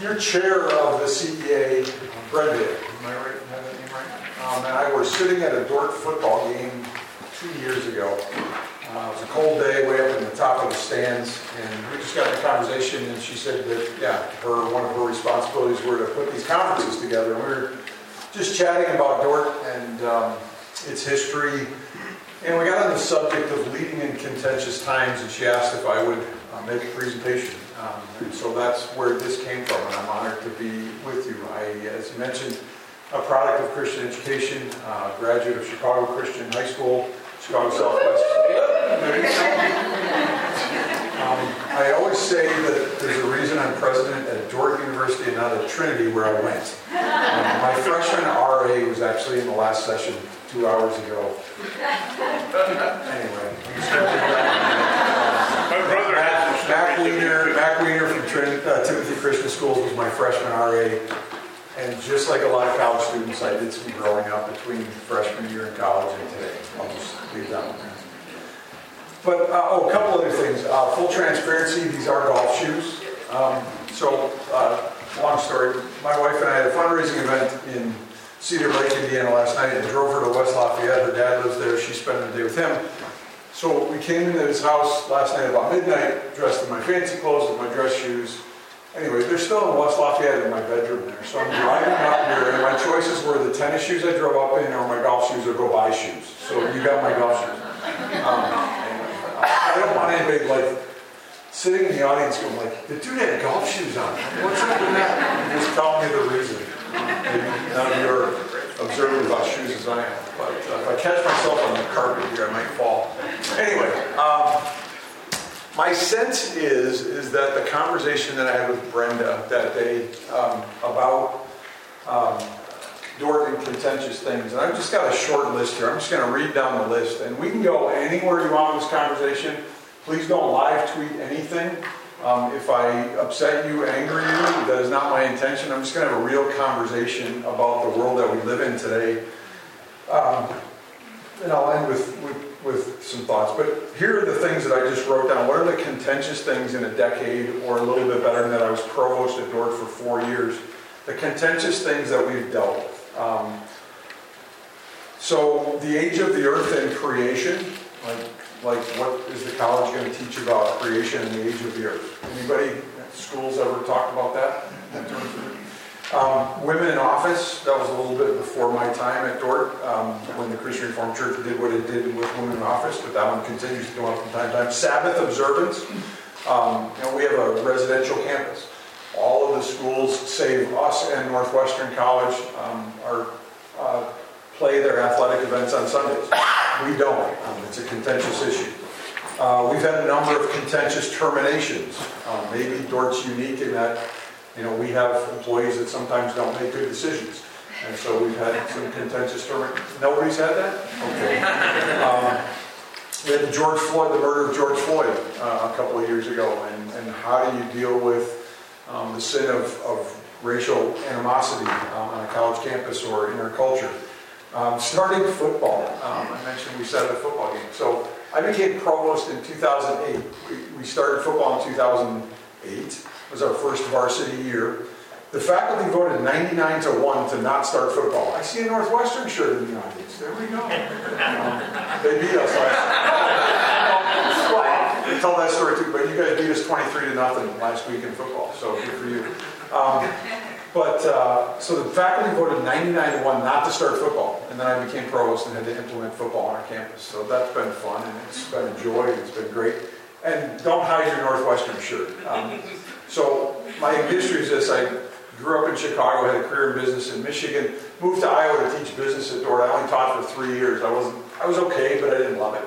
You're chair of the CEA, Brenda, am I right, have that name right? Um, and I were sitting at a Dordt football game two years ago. Uh, it was a cold day, way up in the top of the stands, and we just got in a conversation, and she said that, yeah, her, one of her responsibilities were to put these conferences together, and we were just chatting about Dordt and um, its history, and we got on the subject of leading in contentious times, and she asked if I would uh, make a presentation. Um, and so that's where this came from, and I'm honored to be with you. I, as you mentioned, a product of Christian education, uh, graduate of Chicago Christian High School, Chicago Southwest. Um, I always say that there's a reason I'm president at Dordt University and not at Trinity where I went. Um, my freshman RA was actually in the last session two hours ago. Anyway. Mac Weiner, Mac Weiner from Trin, uh, Timothy Christian Schools was my freshman RA. And just like a lot of college students, I did some growing up between freshman year in college and today. I'll just leave that one there. But, uh, oh, a couple other things. Uh, full transparency, these are golf shoes. Um, so, uh, long story. My wife and I had a fundraising event in Cedar Lake, Indiana last night and drove her to West Lafayette. Her dad lives there. She spent the day with him. So we came into his house last night about midnight, dressed in my fancy clothes with my dress shoes. Anyway, they're still in West Lafayette in my bedroom there. So I'm driving up here, and my choices were the tennis shoes I drove up in, or my golf shoes, or go buy shoes. So you got my golf shoes. Um, I don't want anybody like sitting in the audience going like, the dude had golf shoes on. What's up with that? Just tell me the reason. Maybe none of you are observant about shoes as I am. But uh, if I catch myself on the carpet here, I might fall. Anyway, um, my sense is is that the conversation that I had with Brenda that day um, about um, Dordt and contentious things, and I've just got a short list here. I'm just going to read down the list, and we can go anywhere you want in this conversation. Please don't live tweet anything. Um, if I upset you, anger you, that is not my intention. I'm just going to have a real conversation about the world that we live in today. Um, and I'll end with, with, with, some thoughts. But here are the things that I just wrote down. What are the contentious things in a decade, or a little bit better than that? I was provost at Dordt for four years. The contentious things that we've dealt with. Um, so, the age of the earth and creation, like, like what is the college going to teach about creation and the age of the earth? Anybody, schools ever talked about that? Um, women in office, that was a little bit before my time at Dordt, um, when the Christian Reformed Church did what it did with women in office, but that one continues to go on from time to time. Sabbath observance, um, know, we have a residential campus. All of the schools, save us and Northwestern College, um, are uh, play their athletic events on Sundays. We don't. Um, it's a contentious issue. Uh, we've had a number of contentious terminations. Um, maybe Dordt's unique in that you know, we have employees that sometimes don't make good decisions. And so we've had some contentious terminations. Nobody's had that? Okay. Um, had George Floyd, the murder of George Floyd uh, a couple of years ago, and, and how do you deal with um, the sin of, of racial animosity um, on a college campus or in our culture? Um, starting football. Um, I mentioned we started a football game. So I became provost in 2008. We, we started football in 2008 It was our first varsity year. The faculty voted 99 to 1 to not start football. I see a Northwestern shirt in the audience. There we go. Um, they beat us last they tell that story too, but you guys beat us 23 to nothing last week in football, so good for you. Um, but uh, so the faculty voted 99 to 1 not to start football, and then I became provost and had to implement football on our campus. So that's been fun, and it's been a joy, and it's been great. And don't hide your Northwestern shirt. Um, so my history is this: I grew up in Chicago, had a career in business in Michigan, moved to Iowa to teach business at Dordt. I only taught for three years. I wasn't, I was okay, but I didn't love it.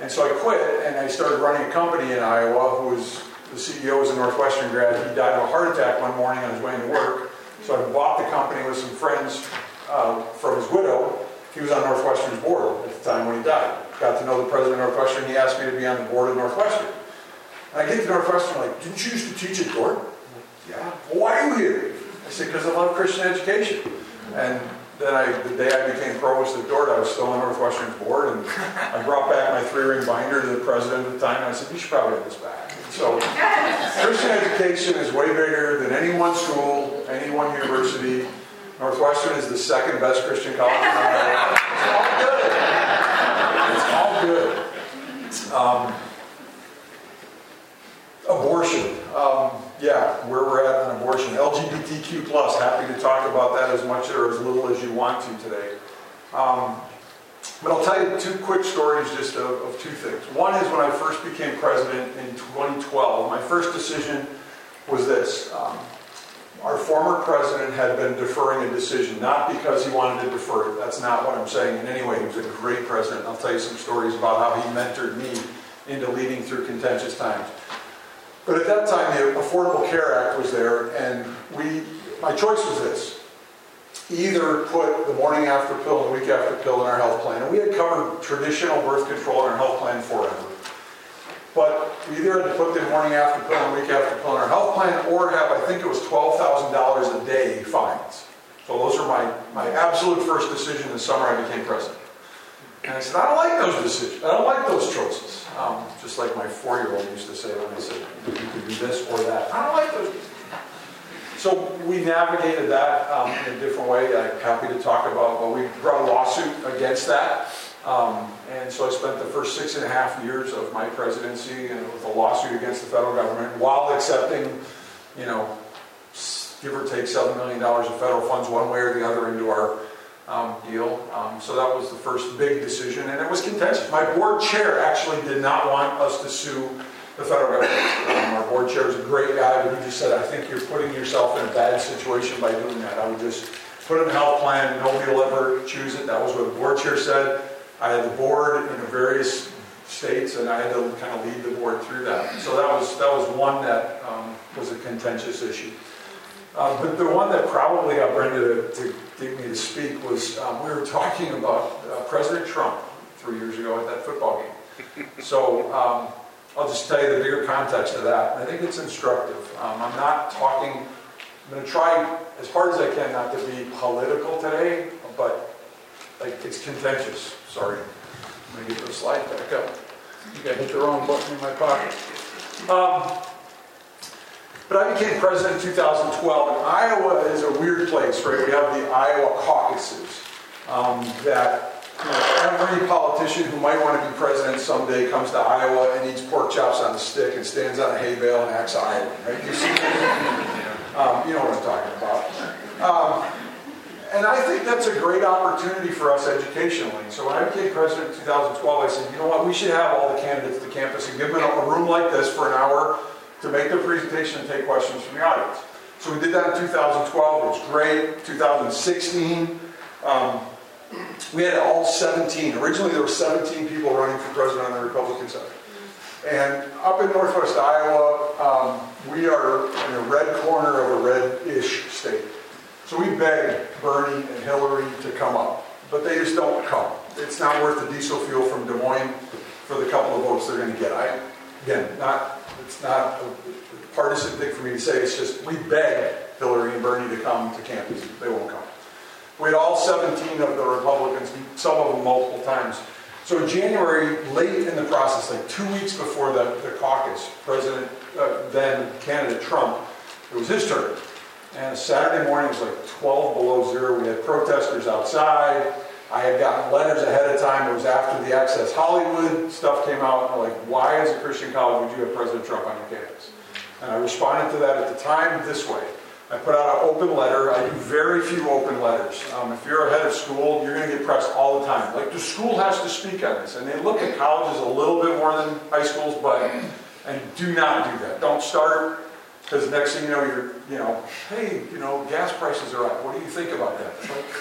And so I quit, and I started running a company in Iowa. Who was the CEO was a Northwestern grad. He died of a heart attack one morning on his way to work. So I bought the company with some friends uh, from his widow. He was on Northwestern's board at the time when he died. Got to know the president of Northwestern. He asked me to be on the board of Northwestern. And I get to Northwestern, like, didn't you used to teach at Dordt? Yeah. Well, why are you here? I said, because I love Christian education. And then I, the day I became provost at Dordt, I was still on Northwestern's board, and I brought back my three-ring binder to the president at the time, and I said, you should probably have this back. So Christian education is way bigger than any one school, any one university. Northwestern is the second best Christian college in. It's all good. It's all good. Um, abortion. Um, yeah, where we're at on abortion. LGBTQ plus. Happy to talk about that as much or as little as you want to today. Um, but I'll tell you two quick stories just of, of, two things. One is when I first became president in 2012, my first decision was this. Um, our former president had been deferring a decision, not because he wanted to defer it. That's not what I'm saying in any way. He was a great president. I'll tell you some stories about how he mentored me into leading through contentious times. But at that time, the Affordable Care Act was there, and we, my choice was this either put the morning after pill and week after pill in our health plan. And we had covered traditional birth control in our health plan forever. But either had to put the morning after pill and week after pill in our health plan or have, I think it was $12,000 a day fines. So those are my, my absolute first decision the summer I became president. And I said, I don't like those decisions. I don't like those choices. Um, just like my four-year-old used to say when I said, you could do this or that. I don't like those so we navigated that um, in a different way. I'm happy to talk about, but we brought a lawsuit against that. Um, and so I spent the first six and a half years of my presidency and with a lawsuit against the federal government while accepting, you know, give or take $7 million of federal funds one way or the other into our um, deal. Um, so that was the first big decision, and it was contentious. My board chair actually did not want us to sue the federal government. Um, our board chair is a great guy, but he just said, I think you're putting yourself in a bad situation by doing that. I would just put in a health plan, nobody will ever choose it. That was what the board chair said. I had the board in various states, and I had to kind of lead the board through that. So that was that was one that um, was a contentious issue. Uh, but the one that probably got Brenda to, to get me to speak was um, we were talking about uh, President Trump three years ago at that football game. So um, I'll just tell you the bigger context of that. I think it's instructive. Um, I'm not talking, I'm going to try as hard as I can not to be political today, but like it's contentious. Sorry. I'm going to get the slide back up. You got hit the wrong button in my pocket. Um, but I became president in 2012, and Iowa is a weird place, right? We have the Iowa caucuses um, that you know, every politician who might want to be president someday comes to Iowa and eats pork chops on a stick and stands on a hay bale and acts Iowa. Right? You see, um, you know what I'm talking about. Um, and I think that's a great opportunity for us educationally. So when I became president in 2012, I said, you know what, we should have all the candidates to campus and give them a room like this for an hour to make their presentation and take questions from the audience. So we did that in 2012. It was great. 2016. Um, we had all 17. Originally, there were 17 people running for president on the Republican side. And up in northwest Iowa, um, we are in a red corner of a red-ish state. So we begged Bernie and Hillary to come up, but they just don't come. It's not worth the diesel fuel from Des Moines for the couple of votes they're going to get. I, again, not it's not a partisan thing for me to say. It's just we beg Hillary and Bernie to come to campus. They won't come. We had all 17 of the Republicans, some of them multiple times. So in January, late in the process, like two weeks before the, the caucus, President, uh, then candidate Trump, it was his turn. And Saturday morning was like 12 below zero. We had protesters outside. I had gotten letters ahead of time. It was after the Access Hollywood stuff came out. Like, why, as a Christian college, would you have President Trump on your campus? And I responded to that at the time this way. I put out an open letter. I do very few open letters. Um, if you're a head of school, you're going to get pressed all the time. Like the school has to speak on this, and they look at colleges a little bit more than high schools, but and do not do that. Don't start because next thing you know, you're, you know, hey, you know, gas prices are up. What do you think about that?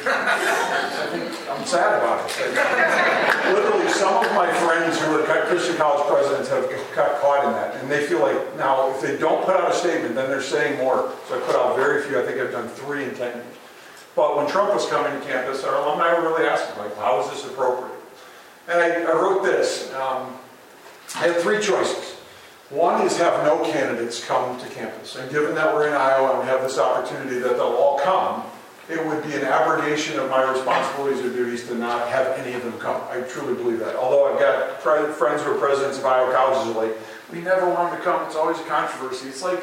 I think I'm sad about it. literally, some of my friends who are Christian college presidents have got caught in that, and they feel like now if they don't put out a statement, then they're saying more. So I put out very few. I think I've done three in ten years. But when Trump was coming to campus, our alumni were really asking, like, how is this appropriate? And I, I wrote this. Um, I had three choices. One is have no candidates come to campus. And given that we're in Iowa and we have this opportunity that they'll all come, it would be an abrogation of my responsibilities or duties to not have any of them come. I truly believe that. Although I've got friends who are presidents of Iowa colleges like, we never want them to come. It's always a controversy. It's like,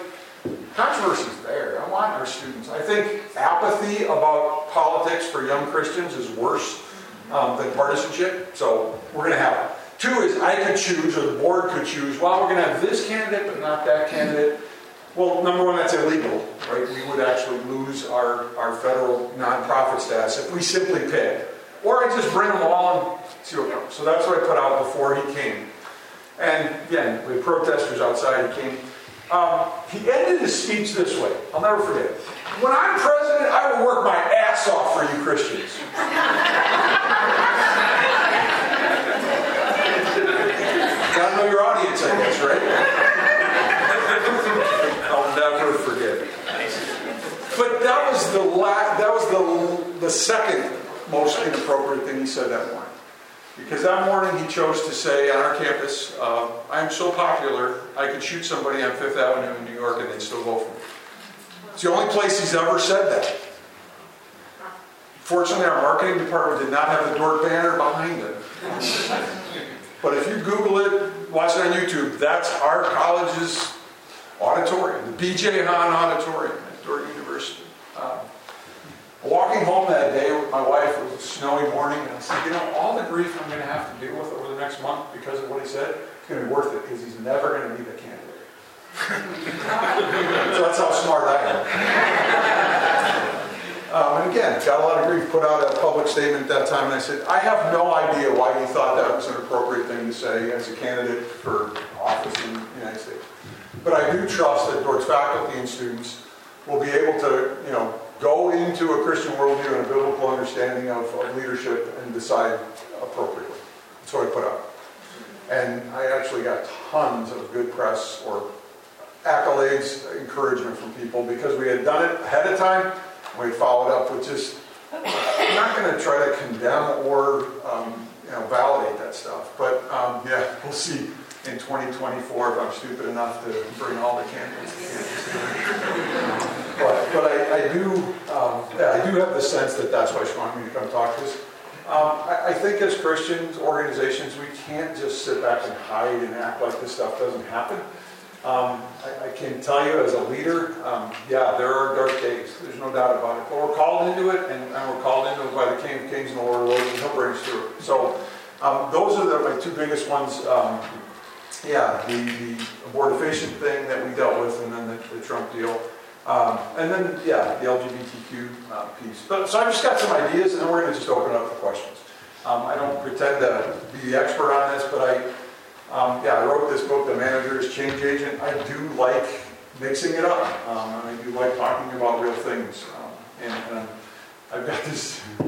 controversy's there. I want our students. I think apathy about politics for young Christians is worse um, than partisanship. So we're going to have it. Two is I could choose, or the board could choose, well, we're going to have this candidate, but not that candidate. Well, number one, that's illegal, right? We would actually lose our, our federal nonprofit status if we simply pick. Or I just bring them all and see what comes. So that's what I put out before he came. And again, with protesters outside, he came. Um, he ended his speech this way. I'll never forget. When I'm president, I will work my ass off for you Christians. Your audience, I guess, right? I'll never forget. But that was the la- that was the the second most inappropriate thing he said that morning. Because that morning he chose to say on our campus, uh, I'm so popular, I could shoot somebody on Fifth Avenue in New York and they'd still vote for me. It's the only place he's ever said that. Fortunately, our marketing department did not have the Dordt banner behind it. But if you Google it, watch it on YouTube, that's our college's auditorium, the B.J. Haan Auditorium at Dordt University. Um, walking home that day with my wife, it was a snowy morning, and I said, you know, all the grief I'm going to have to deal with over the next month because of what he said, it's going to be worth it because he's never going to be the candidate. so that's how smart I am. Again, got a lot of grief, put out a public statement at that time, and I said, I have no idea why you thought that was an appropriate thing to say as a candidate for office in the United States. But I do trust that Dordt's faculty and students will be able to, you know, go into a Christian worldview and a biblical understanding of, of leadership and decide appropriately. That's what I put out. And I actually got tons of good press or accolades, encouragement from people because we had done it ahead of time we followed up with just, I'm not going to try to condemn or um, you know, validate that stuff. But um, yeah, we'll see in 2024 if I'm stupid enough to bring all the candidates. but but I, I do um, yeah, I do have the sense that that's why she wanted me to come talk to us. Um, I, I, think as Christians, organizations, we can't just sit back and hide and act like this stuff doesn't happen. Um, I, I, can tell you as a leader, um, yeah, there are dark days. There's no doubt about it. But we're called into it, and, and we're called into it by the King of Kings and the Lord of Lords, and He'll bring us through. So um, those are the, my two biggest ones. Um, yeah, the, the abortifacient thing that we dealt with, and then the, the Trump deal. Um, and then, yeah, the LGBTQ uh, piece. But, so I've just got some ideas, and then we're going to just open up for questions. Um, I don't pretend to be the expert on this, but I um, yeah, I wrote this book, The Manager's Change Agent. I do like mixing it up, um, and I do like talking about real things. Um, and, and, I've got this,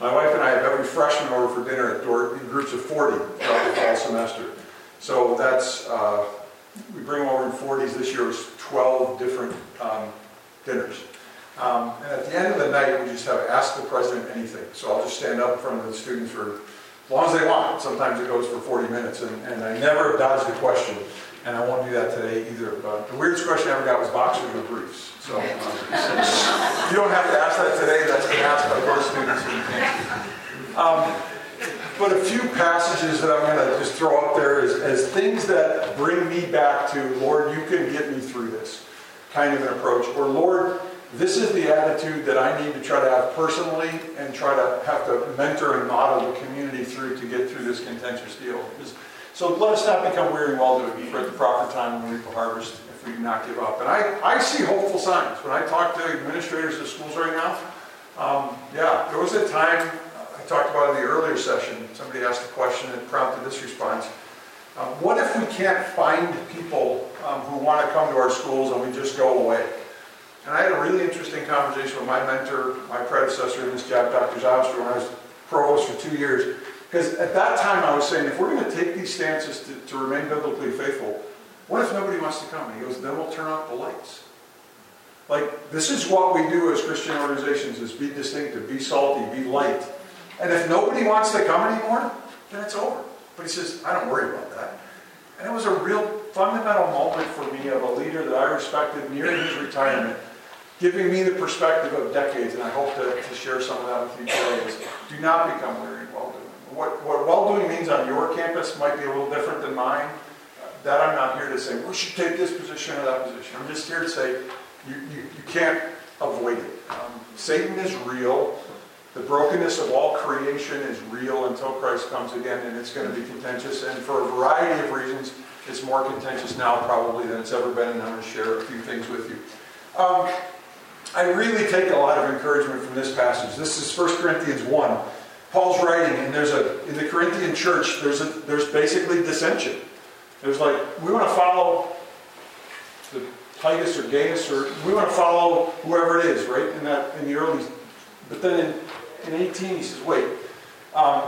my wife and I have every freshman over for dinner at Dordt in groups of 40 throughout the fall semester. So that's, uh, we bring them over in 40s. This year was 12 different um, dinners. Um, and at the end of the night, we just have Ask the President Anything. So I'll just stand up in front of the students for as long as they want. Sometimes it goes for 40 minutes, and, and I never dodged a question, and I won't do that today either. But the weirdest question I ever got was boxers or briefs. So um, you don't have to ask that today. That's been asked by both students. Um, but a few passages that I'm going to just throw up there as, as things that bring me back to, Lord, you can get me through this kind of an approach. Or, Lord, this is the attitude that I need to try to have personally and try to have to mentor and model the community through to get through this contentious deal. So let us not become weary while doing it. For at the proper time when reap a harvest if we do not give up. And I, I see hopeful signs. When I talk to administrators of schools right now, um, yeah, there was a time, I talked about in the earlier session, somebody asked a question that prompted this response. Um, what if we can't find people um, who want to come to our schools and we just go away? And I had a really interesting conversation with my mentor, my predecessor in this job, Dr. Zylstra, when I was provost for two years. Because at that time I was saying, if we're going to take these stances to, to remain biblically faithful, what if nobody wants to come? And he goes, then we'll turn off the lights. Like, this is what we do as Christian organizations, is be distinctive, be salty, be light. And if nobody wants to come anymore, then it's over. But he says, I don't worry about that. And it was a real fundamental moment for me of a leader that I respected near his retirement giving me the perspective of decades, and I hope to, to share some of that with you today, is do not become weary in well-doing. What, what well-doing means on your campus might be a little different than mine. that I'm not here to say, we should take this position or that position. I'm just here to say, you, you, you can't avoid it. Um, Satan is real. The brokenness of all creation is real until Christ comes again, and it's going to be contentious. And for a variety of reasons, it's more contentious now probably than it's ever been, and I'm going to share a few things with you. Um, I really take a lot of encouragement from this passage. This is 1 Corinthians 1. Paul's writing, and there's a in the Corinthian church, there's a there's basically dissension. There's like we want to follow the Titus or Gaius, or we want to follow whoever it is, right? In that in the early, but then in, in 18 he says, wait, um,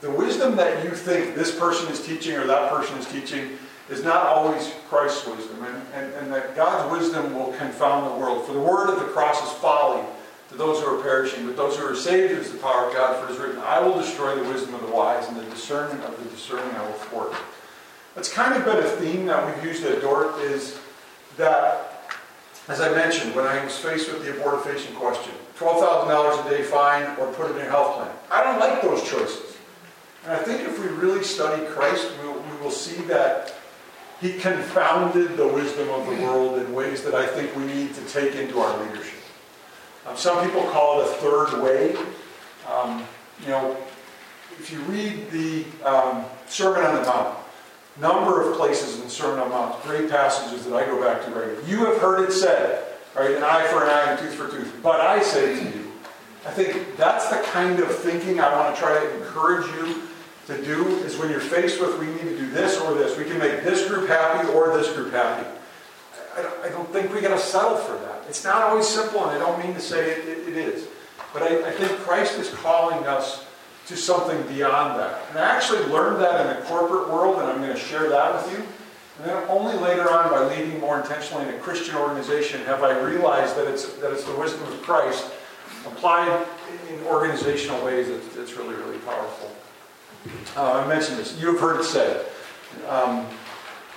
the wisdom that you think this person is teaching or that person is teaching is not always Christ's wisdom, and, and, and that God's wisdom will confound the world. For the word of the cross is folly to those who are perishing, but those who are saved is the power of God. For it is written, I will destroy the wisdom of the wise, and the discernment of the discerning I will thwart. That's kind of been a theme that we've used at Dordt is that, as I mentioned, when I was faced with the abortifacient question, $12,000 a day fine or put in a health plan. I don't like those choices. And I think if we really study Christ, we will, we will see that he confounded the wisdom of the world in ways that I think we need to take into our leadership. Um, some people call it a third way. Um, you know, if you read the um, Sermon on the Mount, number of places in the Sermon on the Mount, great passages that I go back to regularly. You have heard it said, right, an eye for an eye and tooth for tooth. But I say to you, I think that's the kind of thinking I want to try to encourage you to do is when you're faced with we need to this or this. We can make this group happy or this group happy. I don't, think we got to settle for that. It's not always simple, and I don't mean to say it, it, it is. But I, I think Christ is calling us to something beyond that. And I actually learned that in the corporate world, and I'm going to share that with you. And then only later on, by leading more intentionally in a Christian organization, have I realized that it's, that it's the wisdom of Christ applied in organizational ways that's, that's really, really powerful. Uh, I mentioned this. You've heard it said. Um,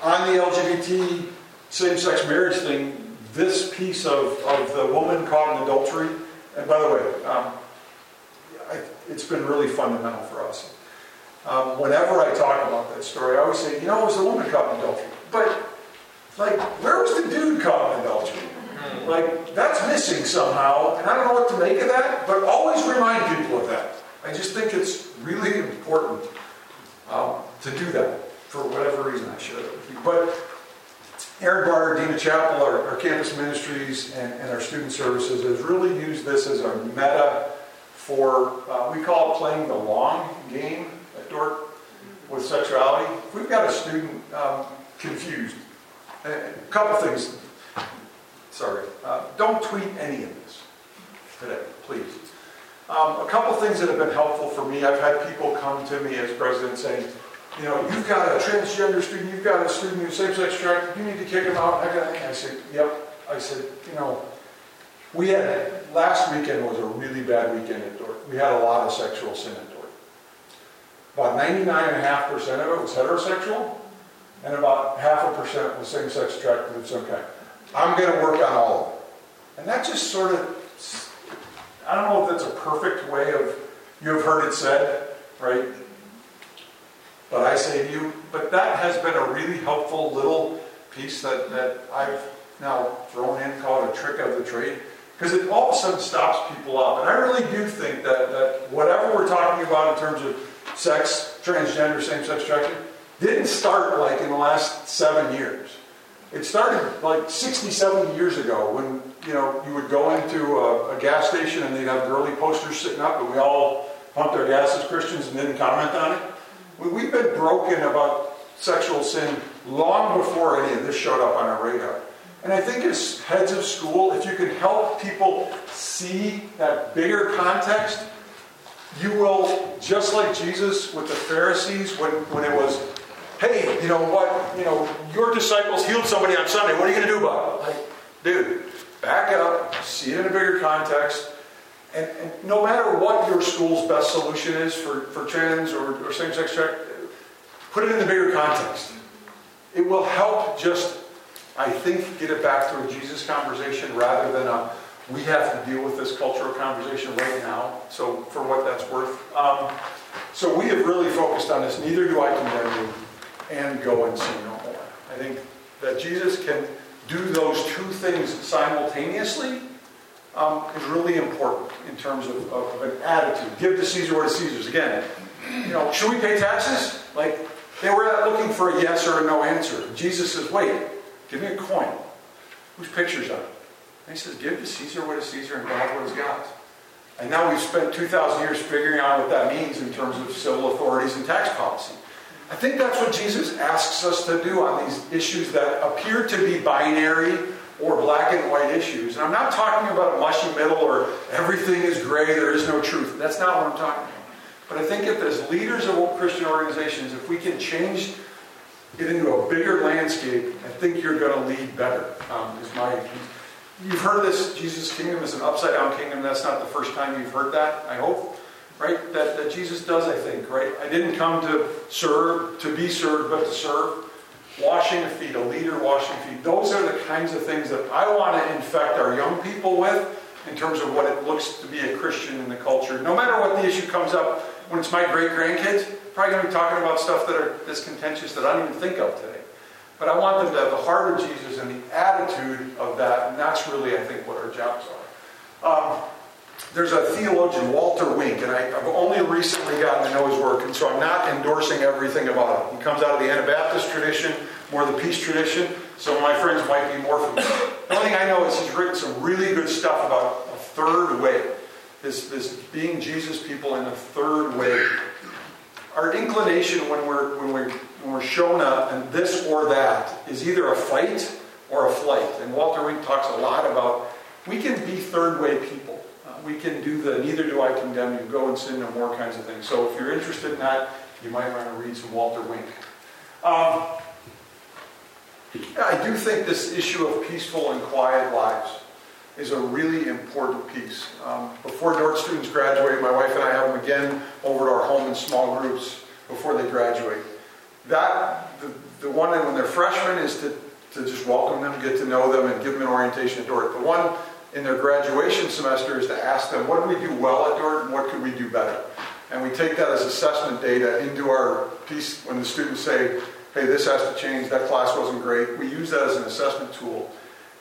on the LGBT same-sex marriage thing, this piece of, of the woman caught in adultery, and by the way, um, I, it's been really fundamental for us. Um, whenever I talk about that story, I always say, you know, it was a woman caught in adultery. But, like, where was the dude caught in adultery? Hmm. Like, that's missing somehow, and I don't know what to make of that, but always remind people of that. I just think it's really important um, to do that for whatever reason I share it with you. But Aaron Barter, Dean of Chapel, our, our campus ministries, and, and, our student services has really used this as our meta for, uh, we call it playing the long game at Dordt with sexuality. If we've got a student um, confused, a couple things. Sorry. Uh, don't tweet any of this today, please. Um, a couple things that have been helpful for me. I've had people come to me as president saying, you know, you've got a transgender student, you've got a student who's same-sex attracted, you need to kick him out. I, got, I said, yep. I said, you know, we had, last weekend was a really bad weekend at Dordt. We had a lot of sexual sin at Dordt. About 99.5% of it was heterosexual, and about half a percent was same-sex attracted of some kind. I'm going to work on all of it. And that just sort of I don't know if that's a perfect way of, you have heard it said, right? But I say to you, but that has been a really helpful little piece that, that I've now thrown in called a trick of the trade. Because it all of a sudden stops people up. And I really do think that, that whatever we're talking about in terms of sex, transgender, same-sex attraction, didn't start like in the last seven years. It started like 60, 70 years ago when you know, you would go into a, a, gas station and they'd have girly posters sitting up, and we all pumped our gas as Christians and didn't comment on it. We, we've been broken about sexual sin long before any of this showed up on our radar. And I think as heads of school, if you can help people see that bigger context, you will, just like Jesus with the Pharisees, when, when it was, hey, you know what, you know, your disciples healed somebody on Sunday, what are you going to do about it? Like, dude, back up, see it in a bigger context, and, no matter what your school's best solution is for, for trans or, or same-sex put it in the bigger context. It will help just, I think, get it back to a Jesus conversation rather than a we have to deal with this cultural conversation right now. So for what that's worth. Um, so we have really focused on this. Neither do I condemn you. And go and sin no more. I think that Jesus can do those two things simultaneously um, is really important in terms of, of, an attitude. Give to Caesar what is Caesar's. Again, you know, should we pay taxes? Like, they were looking for a yes or a no answer. Jesus says, wait, give me a coin. Whose picture's on it? And he says, give to Caesar what is Caesar and God what is God's. And now we've spent 2,000 years figuring out what that means in terms of civil authorities and tax policy. I think that's what Jesus asks us to do on these issues that appear to be binary or black and white issues. And I'm not talking about a mushy middle or everything is gray, there is no truth. That's not what I'm talking about. But I think if as leaders of Christian organizations, if we can change it into a bigger landscape, I think you're going to lead better, um, is my You've heard this, Jesus' kingdom is an upside down kingdom. That's not the first time you've heard that, I hope. Right? That, that Jesus does, I think, right? I didn't come to serve, to be served, but to serve. Washing feet, a leader washing feet. Those are the kinds of things that I want to infect our young people with in terms of what it looks to be a Christian in the culture. No matter what the issue comes up, when it's my great grandkids, probably going to be talking about stuff that are this contentious that I don't even think of today. But I want them to have the heart of Jesus and the attitude of that, and that's really, I think, what our jobs are. Um, there's a theologian, Walter Wink, and I, have only recently gotten to know his work, and so I'm not endorsing everything about it. He comes out of the Anabaptist tradition, more the peace tradition, so my friends might be more familiar. The only thing I know is he's written some really good stuff about a third way. This, this being Jesus people in a third way. Our inclination when we're, when we're when we're shown a, and this or that is either a fight or a flight. And Walter Wink talks a lot about we can be third way people. We can do the neither do I condemn you, go and sin no more kinds of things. So if you're interested in that, you might want to read some Walter Wink. Um, I do think this issue of peaceful and quiet lives is a really important piece. Um, before Dordt students graduate, my wife and I have them again over at our home in small groups before they graduate that the, the one when they're freshmen is to, to just welcome them, get to know them, and give them an orientation at Dordt. The one in their graduation semester is to ask them, what did we do well at Dordt and what could we do better? And we take that as assessment data into our piece when the students say, hey, this has to change, that class wasn't great. We use that as an assessment tool.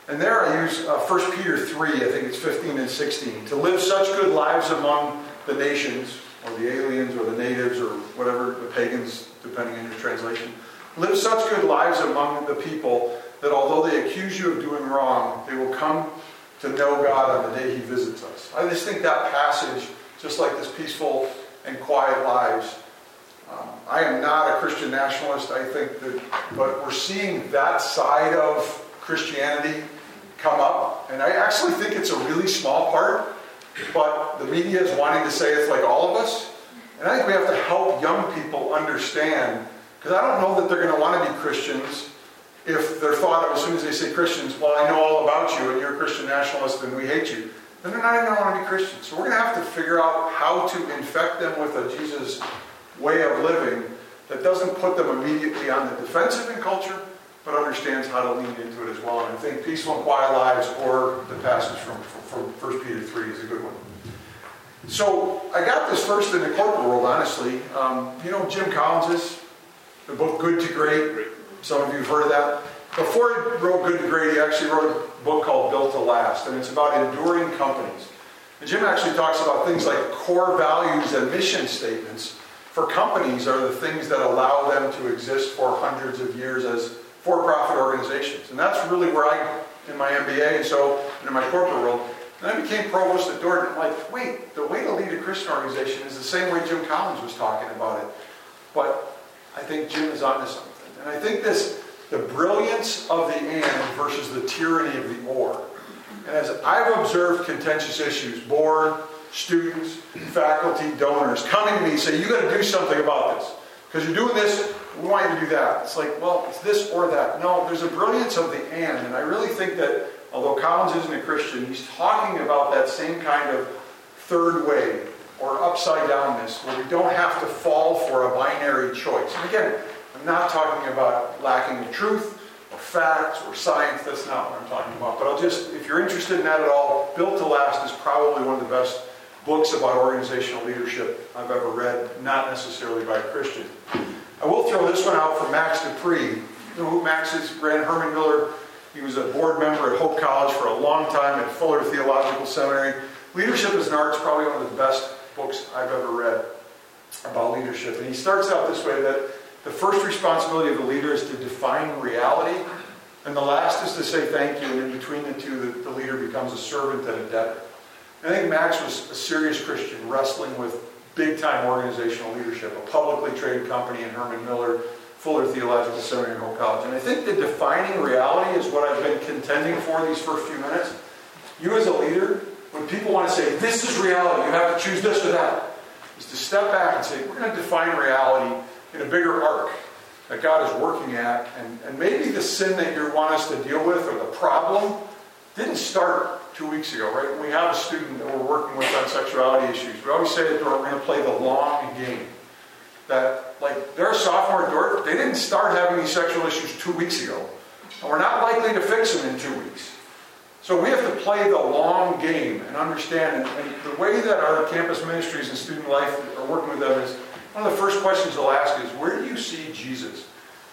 And there I use uh, 1 Peter 3, I think it's 15 and 16, to live such good lives among the nations, or the aliens, or the natives, or whatever, the pagans, depending on your translation. Live such good lives among the people that although they accuse you of doing wrong, they will come to know God on the day He visits us. I just think that passage, just like this peaceful and quiet lives, um, I am not a Christian nationalist. I think that, but we're seeing that side of Christianity come up, and I actually think it's a really small part. But the media is wanting to say it's like all of us. And I think we have to help young people understand, because I don't know that they're going to want to be Christians if they're thought of as soon as they say Christians, well, I know all about you and you're a Christian nationalist and we hate you. Then they're not even going to want to be Christians. So we're going to have to figure out how to infect them with a Jesus way of living that doesn't put them immediately on the defensive in culture, but understands how to lean into it as well. And I think Peaceful and Quiet Lives or the passage from, from 1 Peter 3 is a good one. So I got this first in the corporate world, honestly. Um, you know Jim Collins is? Book Good to Great. Some of you have heard of that. Before he wrote Good to Great, he actually wrote a book called Built to Last, and it's about enduring companies. And Jim actually talks about things like core values and mission statements for companies are the things that allow them to exist for hundreds of years as for-profit organizations. And that's really where I, in my MBA and so in my corporate world, and I became provost at Dordt. I'm like, wait, the way to lead a Christian organization is the same way Jim Collins was talking about it. But I think Jim is onto something. And I think this, the brilliance of the and versus the tyranny of the or. And as I've observed contentious issues, board, students, faculty, donors coming to me and say, you got to do something about this. Because you're doing this, we want you to do that. It's like, well, it's this or that. No, there's a brilliance of the and. And I really think that although Collins isn't a Christian, he's talking about that same kind of third way or upside downness where we don't have to fall for a binary choice. And again, I'm not talking about lacking the truth or facts or science. That's not what I'm talking about. But I'll just, if you're interested in that at all, Built to Last is probably one of the best books about organizational leadership I've ever read, not necessarily by a Christian. I will throw this one out from Max De Pree. know who Max is? Ran Herman Miller. He was a board member at Hope College for a long time at Fuller Theological Seminary. Leadership as an Art is probably one of the best books I've ever read about leadership. And he starts out this way that the first responsibility of the leader is to define reality, and the last is to say thank you, and in between the two, the, the leader becomes a servant and a debtor. I think Max was a serious Christian wrestling with big time organizational leadership, a publicly traded company in Herman Miller, Fuller Theological Seminary, and Hope College. And I think the defining reality is what I've been contending for these first few minutes. You as a leader, when people want to say, this is reality, you have to choose this or that, is to step back and say, we're going to define reality in a bigger arc that God is working at. And, and maybe the sin that you want us to deal with or the problem didn't start two weeks ago, right? We have a student that we're working with on sexuality issues. We always say that we're going to play the long game. That, like, they're a sophomore at they didn't start having these sexual issues two weeks ago. And we're not likely to fix them in two weeks. So we have to play the long game and understand. And, and the way that our campus ministries and student life are working with them is one of the first questions they'll ask is, where do you see Jesus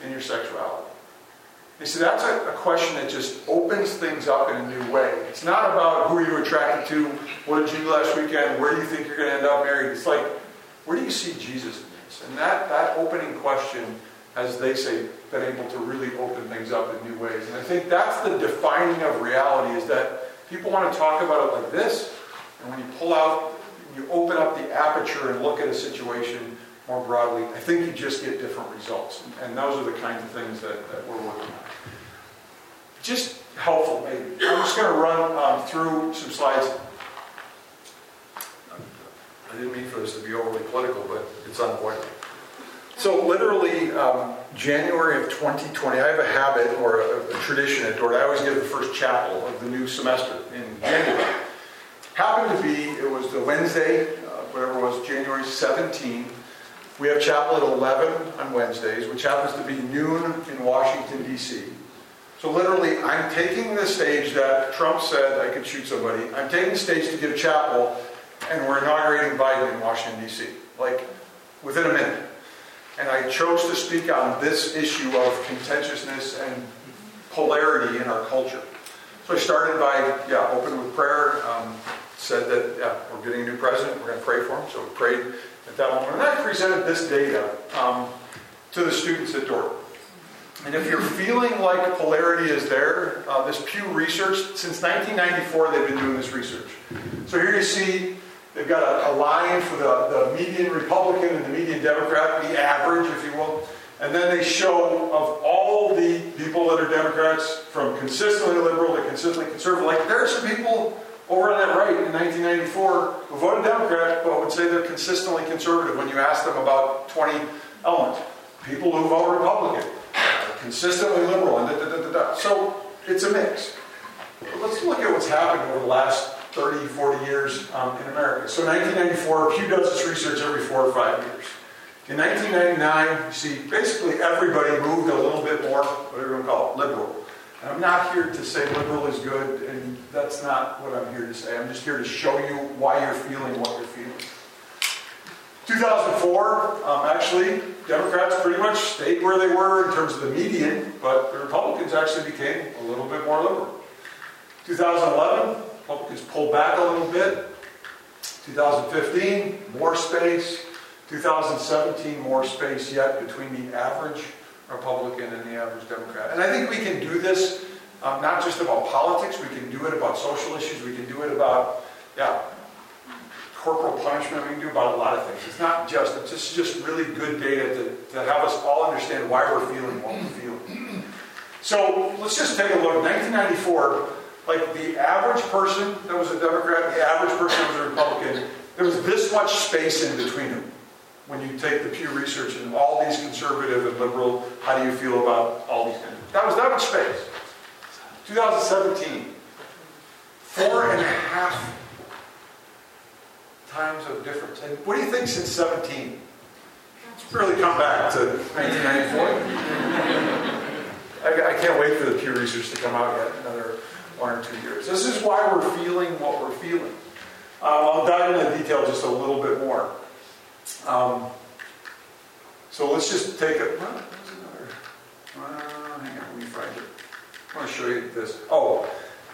in your sexuality? You see, that's a, a, question that just opens things up in a new way. It's not about who you're you attracted to, what did you do last weekend, where do you think you're going to end up married. It's like, where do you see Jesus in this? And that, that opening question, as they say, been able to really open things up in new ways. And I think that's the defining of reality is that people want to talk about it like this, and when you pull out, you open up the aperture and look at a situation more broadly, I think you just get different results. And those are the kinds of things that, that we're working on. Just helpful, maybe. I'm just going to run um, through some slides. I didn't mean for this to be overly political, but it's unavoidable. So literally, um, January of 2020, I have a habit or a, a tradition at Dordt. I always give the first chapel of the new semester in January. Happened to be, it was the Wednesday, uh, whatever it was, January 17. We have chapel at 11 on Wednesdays, which happens to be noon in Washington, D.C. So literally, I'm taking the stage that Trump said I could shoot somebody. I'm taking the stage to give chapel, and we're inaugurating Biden in Washington, D.C. Like, within a minute. And I chose to speak on this issue of contentiousness and polarity in our culture. So I started by, yeah, open with prayer. Um, said that, yeah, we're getting a new president. We're going to pray for him. So we prayed at that moment. And I presented this data um, to the students at Dordt. And if you're feeling like polarity is there, uh, this Pew Research, since 1994, they've been doing this research. So here you see They've got a, a line for the, the median Republican and the median Democrat, the average, if you will. And then they show of all the people that are Democrats, from consistently liberal to consistently conservative, like there are some people over on that right in 1994 who voted Democrat but would say they're consistently conservative when you ask them about 20 elements. People who vote Republican, consistently liberal, and da, da, da, da, So it's a mix. But let's look at what's happened over the last 30, 40 years um, in America. So 1994, Pew does this research every four or five years. In 1999, you see, basically everybody moved a little bit more, whatever you want to call it, liberal. And I'm not here to say liberal is good, and that's not what I'm here to say. I'm just here to show you why you're feeling what you're feeling. 2004, um, actually, Democrats pretty much stayed where they were in terms of the median, but the Republicans actually became a little bit more liberal. 2011, Republicans pulled back a little bit. 2015, more space. 2017, more space yet between the average Republican and the average Democrat. And I think we can do this um, not just about politics, we can do it about social issues, we can do it about, yeah, corporal punishment, we can do about a lot of things. It's not just, it's just really good data to, to have us all understand why we're feeling what we're feeling. So let's just take a look. 1994, like the average person that was a Democrat, the average person that was a Republican, there was this much space in between them. When you take the Pew Research and all these conservative and liberal, how do you feel about all these things? That was that much space. 2017, four and a half times of difference. And what do you think since 17? It's really come back to 1994. I, I can't wait for the Pew Research to come out yet. Another one or two years. This is why we're feeling what we're feeling. Um, I'll dive into detail just a little bit more. Um, so let's just take a. Uh, hang on, let me find it. I want to show you this. Oh,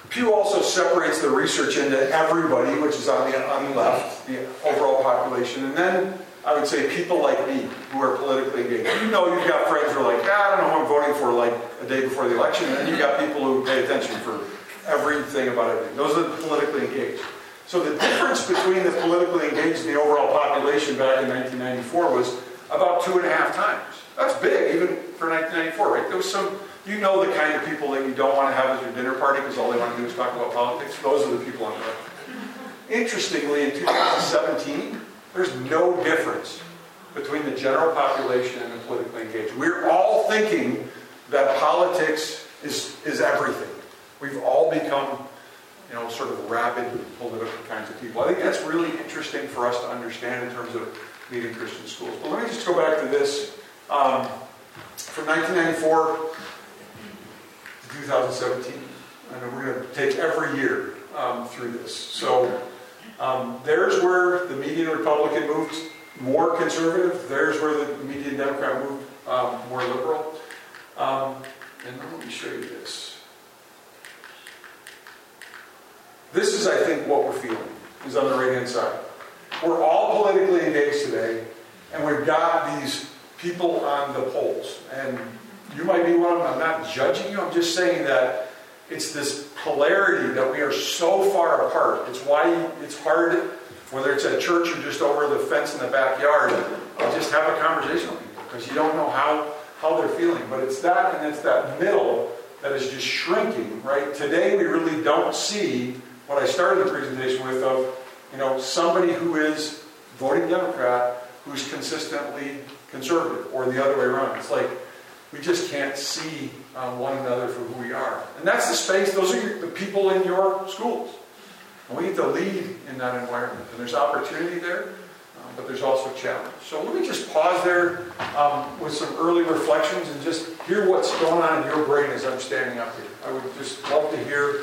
Pew also separates the research into everybody, which is on the, on the left, the overall population, and then I would say people like me who are politically engaged. You know, you've got friends who are like, ah, I don't know who I'm voting for, like a day before the election, and you've got people who pay attention for everything about everything. Those are the politically engaged. So the difference between the politically engaged and the overall population back in 1994 was about two and a half times. That's big, even for 1994, right? There was some, you know, the kind of people that you don't want to have at your dinner party because all they want to do is talk about politics. Those are the people on the left. Interestingly, in 2017, there's no difference between the general population and the politically engaged. We're all thinking that politics is, is everything. We've all become, you know, sort of rabid political kinds of people. I think that's really interesting for us to understand in terms of leading Christian schools. But let me just go back to this. Um, from 1994 to 2017, and we're going to take every year um, through this. So um, there's where the median Republican moved more conservative. There's where the median Democrat moved um, more liberal. Um, and let me show you this. This is, I think, what we're feeling, is on the right-hand side. We're all politically engaged today, and we've got these people on the polls. And you might be one of them. I'm not judging you. I'm just saying that it's this polarity that we are so far apart. It's why it's hard, whether it's at church or just over the fence in the backyard, to just have a conversation with people because you don't know how, how they're feeling. But it's that and it's that middle that is just shrinking, right? Today we really don't see what I started the presentation with of, you know, somebody who is voting Democrat who's consistently conservative or the other way around. It's like we just can't see um, one another for who we are. And that's the space, those are your, the people in your schools. And we need to lead in that environment. And there's opportunity there, um, but there's also challenge. So let me just pause there um, with some early reflections and just hear what's going on in your brain as I'm standing up here. I would just love to hear.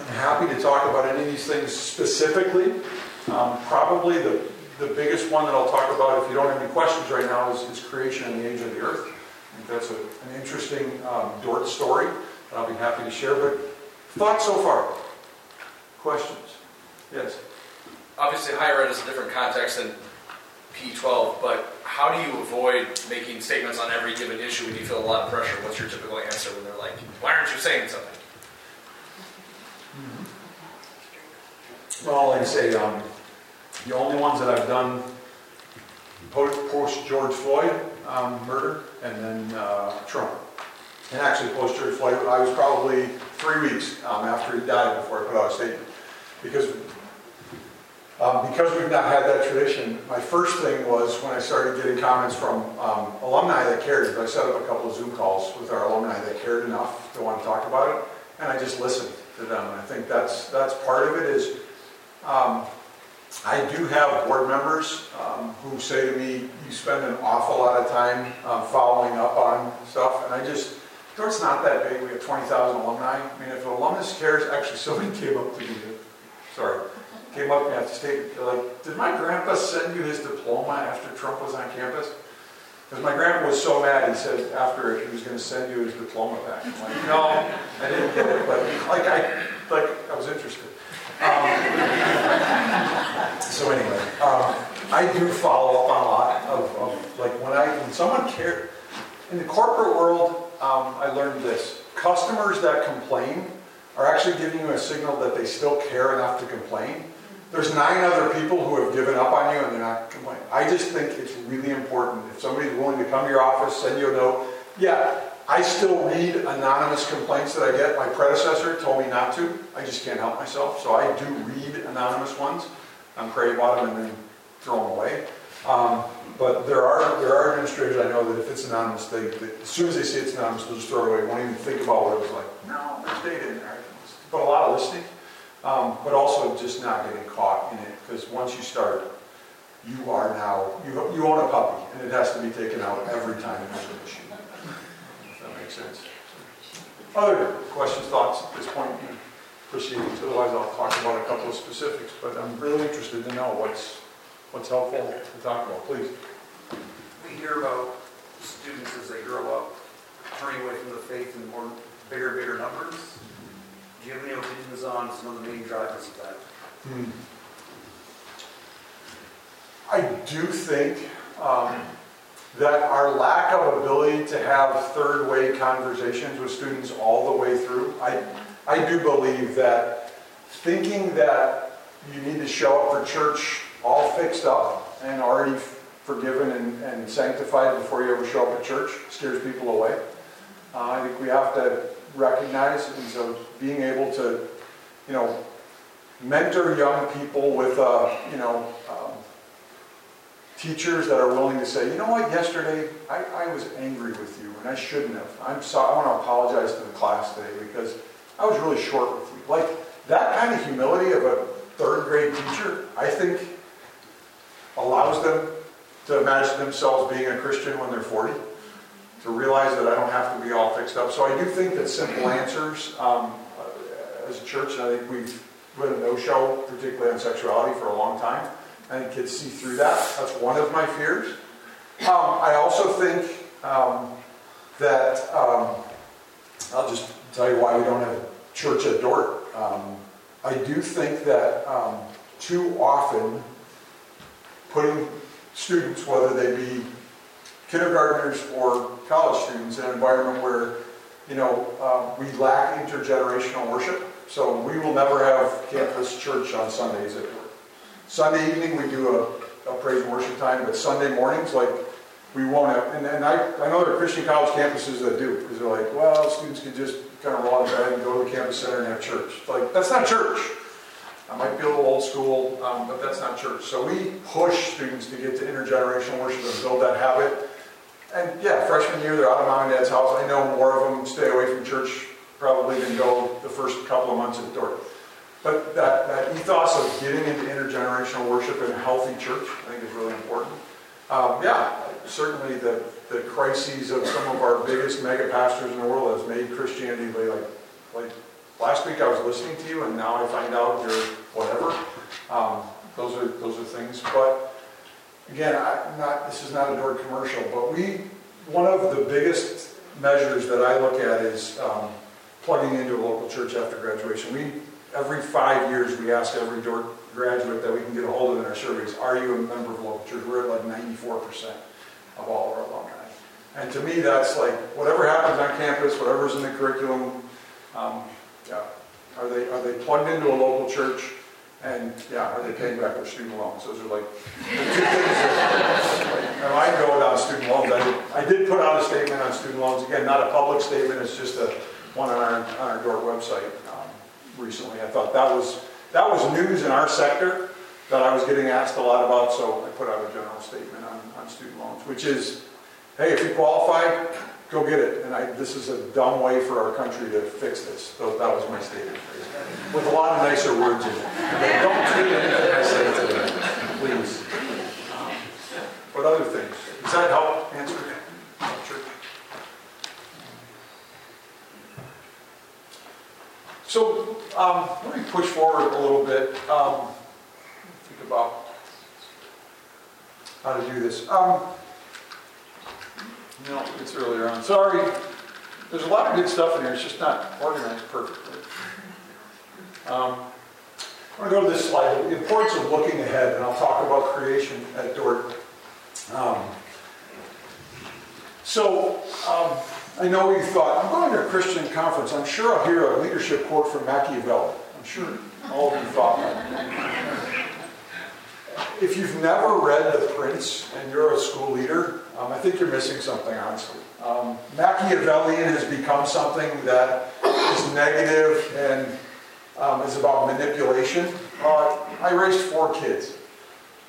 I'm happy to talk about any of these things specifically. Um, probably the, the biggest one that I'll talk about, if you don't have any questions right now, is, is creation and the age of the earth. I think that's a, an interesting um, Dordt story that I'll be happy to share. But thoughts so far? Questions? Yes. Obviously, higher ed is a different context than P12, but how do you avoid making statements on every given issue when you feel a lot of pressure? What's your typical answer when they're like, why aren't you saying something? Well, like I say, um, the only ones that I've done post George Floyd um, murder and then uh, Trump. And actually, post George Floyd, I was probably three weeks um, after he died before I put out a statement. Because um, because we've not had that tradition, my first thing was when I started getting comments from um, alumni that cared, I set up a couple of Zoom calls with our alumni that cared enough to want to talk about it, and I just listened to them. And I think that's that's part of it is um, I do have board members um, who say to me, you spend an awful lot of time um, following up on stuff, and I just, it's not that big. We have 20,000 alumni. I mean, if an alumnus cares, actually somebody came up to me, sorry, came up to me at the state, like, did my grandpa send you his diploma after Trump was on campus? Because my grandpa was so mad, he said after he was going to send you his diploma back. I'm like, no, I didn't get it, but like I, like I was interested. Um, so anyway, um, I do follow up on a lot of, of, like when I when someone cares in the corporate world, um, I learned this: customers that complain are actually giving you a signal that they still care enough to complain. There's nine other people who have given up on you and they're not complaining. I just think it's really important if somebody's willing to come to your office, send you a note. Yeah, I still read anonymous complaints that I get. My predecessor told me not to. I just can't help myself. So I do read anonymous ones. I'm pray about them and then throw them away. Um, but there are there are administrators I know that if it's anonymous, they, they, as soon as they see it's anonymous, they'll just throw it away. Won't even think about what it was like. No, there's data in there. But a lot of listening, um, but also just not getting caught in it because once you start, you are now you you own a puppy and it has to be taken out every time there's an issue sense. Other questions, thoughts at this point in proceedings? Otherwise, I'll talk about a couple of specifics, but I'm really interested to know what's, what's helpful to talk about. Please. We hear about students as they grow up turning away from the faith in more bigger, bigger numbers. Do you have any opinions on some of the main drivers of that? Hmm. I do think um, that our lack of ability to have third way conversations with students all the way through, I, I do believe that thinking that you need to show up for church all fixed up and already forgiven and, and sanctified before you ever show up at church scares people away. Uh, I think we have to recognize, and so being able to, you know, mentor young people with, uh, you know, teachers that are willing to say, you know what, yesterday I, I was angry with you and I shouldn't have. I'm sorry, I want to apologize to the class today because I was really short with you. Like that kind of humility of a third grade teacher, I think allows them to imagine themselves being a Christian when they're 40, to realize that I don't have to be all fixed up. So I do think that simple answers um, as a church, I think we've been a no-show, particularly on sexuality, for a long time. I kids see through that. That's one of my fears. Um, I also think um, that, um, I'll just tell you why we don't have church at Dordt. Um, I do think that um, too often putting students, whether they be kindergartners or college students, in an environment where, you know, um, we lack intergenerational worship. So we will never have campus church on Sundays at. Sunday evening we do a, a praise and worship time, but Sunday mornings, like, we won't have, and, and I, I know there are Christian college campuses that do, because they're like, well, students can just kind of roll out of bed and go to the campus center and have church. Like, that's not church. I might be a little old school, um, but that's not church. So we push students to get to intergenerational worship and build that habit. And yeah, freshman year, they're out of mom and dad's house. I know more of them stay away from church probably than go the first couple of months at the door. But that, that ethos of getting into intergenerational worship in a healthy church, I think is really important. Um, yeah, certainly the, the crises of some of our biggest mega pastors in the world has made Christianity like, like last week I was listening to you and now I find out you're whatever. Um, those are those are things. But again, not this is not a Dordt commercial, but we one of the biggest measures that I look at is um, plugging into a local church after graduation. We every five years we ask every graduate that we can get a hold of in our surveys, are you a member of a local church? We're at like 94% of all our alumni. And to me, that's like whatever happens on campus, whatever's in the curriculum, um, yeah. Are they are they plugged into a local church? And yeah, are they paying back their student loans? Those are like the two things. I go down student loans. I did, I did put out a statement on student loans. Again, not a public statement. It's just a one on our on our Dordt website recently. I thought that was that was news in our sector that I was getting asked a lot about. So I put out a general statement on, on student loans, which is, hey, if you qualify, go get it. And I, this is a dumb way for our country to fix this. So that was my statement. With a lot of nicer words in it. Don't tweet anything I say today, please. Um, but other things. Does that help answer? Church? So um, let me push forward a little bit. Um, think about how to do this. Um, no, it's earlier on. Sorry. There's a lot of good stuff in here. It's just not organized perfectly. Um, I'm going to go to this slide. The importance of looking ahead, and I'll talk about creation at Dordt. Um, so, um, I know you thought, I'm going to a Christian conference. I'm sure I'll hear a leadership quote from Machiavelli. I'm sure all of you thought that. If you've never read The Prince and you're a school leader, um, I think you're missing something, honestly. Um, Machiavellian has become something that is negative and um, is about manipulation. Uh, I raised four kids.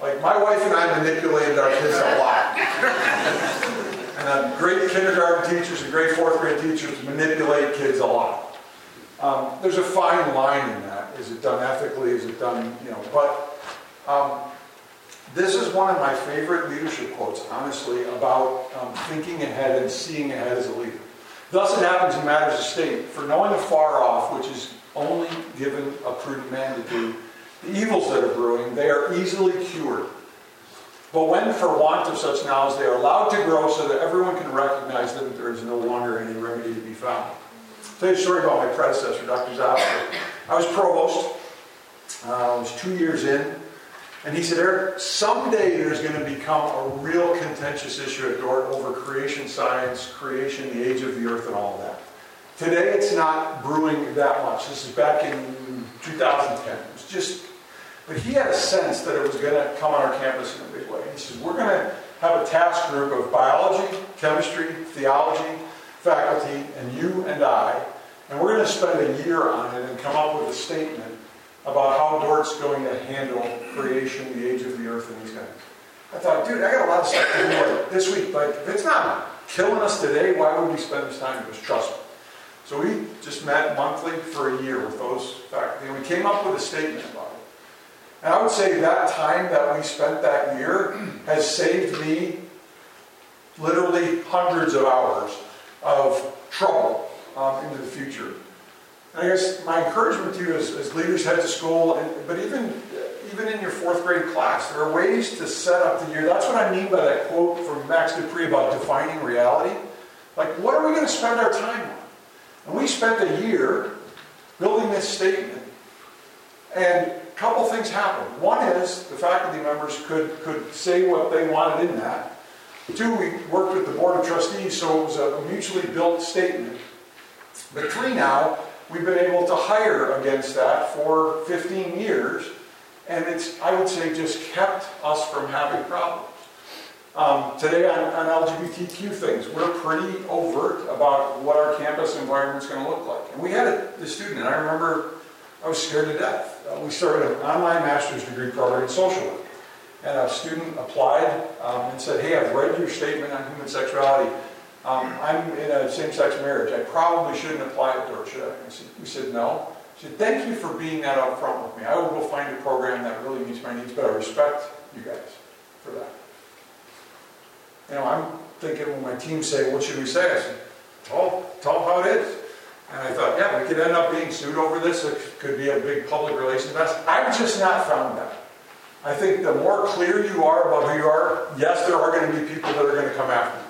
Like, my wife and I manipulated our kids a lot. and great kindergarten teachers and great fourth grade teachers manipulate kids a lot. Um, there's a fine line in that. Is it done ethically? Is it done, you know, but um, this is one of my favorite leadership quotes, honestly, about um, thinking ahead and seeing ahead as a leader. Thus it happens in matters of state, for knowing afar off, which is only given a prudent man to do, the evils that are brewing, they are easily cured. But when, for want of such knowledge, they are allowed to grow so that everyone can recognize that there is no longer any remedy to be found. I'll tell you a story about my predecessor, Dr. Zylstra. I was provost. Uh, I was two years in. And he said, Eric, someday there's going to become a real contentious issue at Dordt over creation science, creation, the age of the earth, and all of that. Today it's not brewing that much. This is back in 2010. It was just, but he had a sense that it was going to come on our campus in a big way. He says, we're going to have a task group of biology, chemistry, theology, faculty, and you and I, and we're going to spend a year on it and come up with a statement about how Dordt's going to handle creation, the age of the earth, and these guys. I thought, dude, I got a lot of stuff to do this week. but if it's not killing us today, why would we spend this time? Just trust me. So we just met monthly for a year with those faculty, and we came up with a statement. And I would say that time that we spent that year has saved me literally hundreds of hours of trouble um, into the future. And I guess my encouragement to you as, as leaders head to school, and, but even even in your fourth grade class, there are ways to set up the year. That's what I mean by that quote from Max De Pree about defining reality. Like, what are we going to spend our time on? And we spent a year building this statement, and couple things happened. One is the faculty members could, could say what they wanted in that. Two, we worked with the Board of Trustees, so it was a mutually built statement. But three, now, we've been able to hire against that for 15 years, and it's, I would say, just kept us from having problems. Um, today on, on, LGBTQ things, we're pretty overt about what our campus environment is going to look like. And we had a, the student, and I remember I was scared to death. Uh, we started an online master's degree program in social work. And a student applied um, and said, hey, I've read your statement on human sexuality. Um, I'm in a same-sex marriage. I probably shouldn't apply it, or should I? Said, we said, no. She said, thank you for being that upfront with me. I will go find a program that really meets my needs, but I respect you guys for that. You know, I'm thinking when my team say, what should we say? I said, tell, tell how it is. And I thought, yeah, we could end up being sued over this. It could be a big public relations mess. I've just not found that. I think the more clear you are about who you are, yes, there are going to be people that are going to come after you.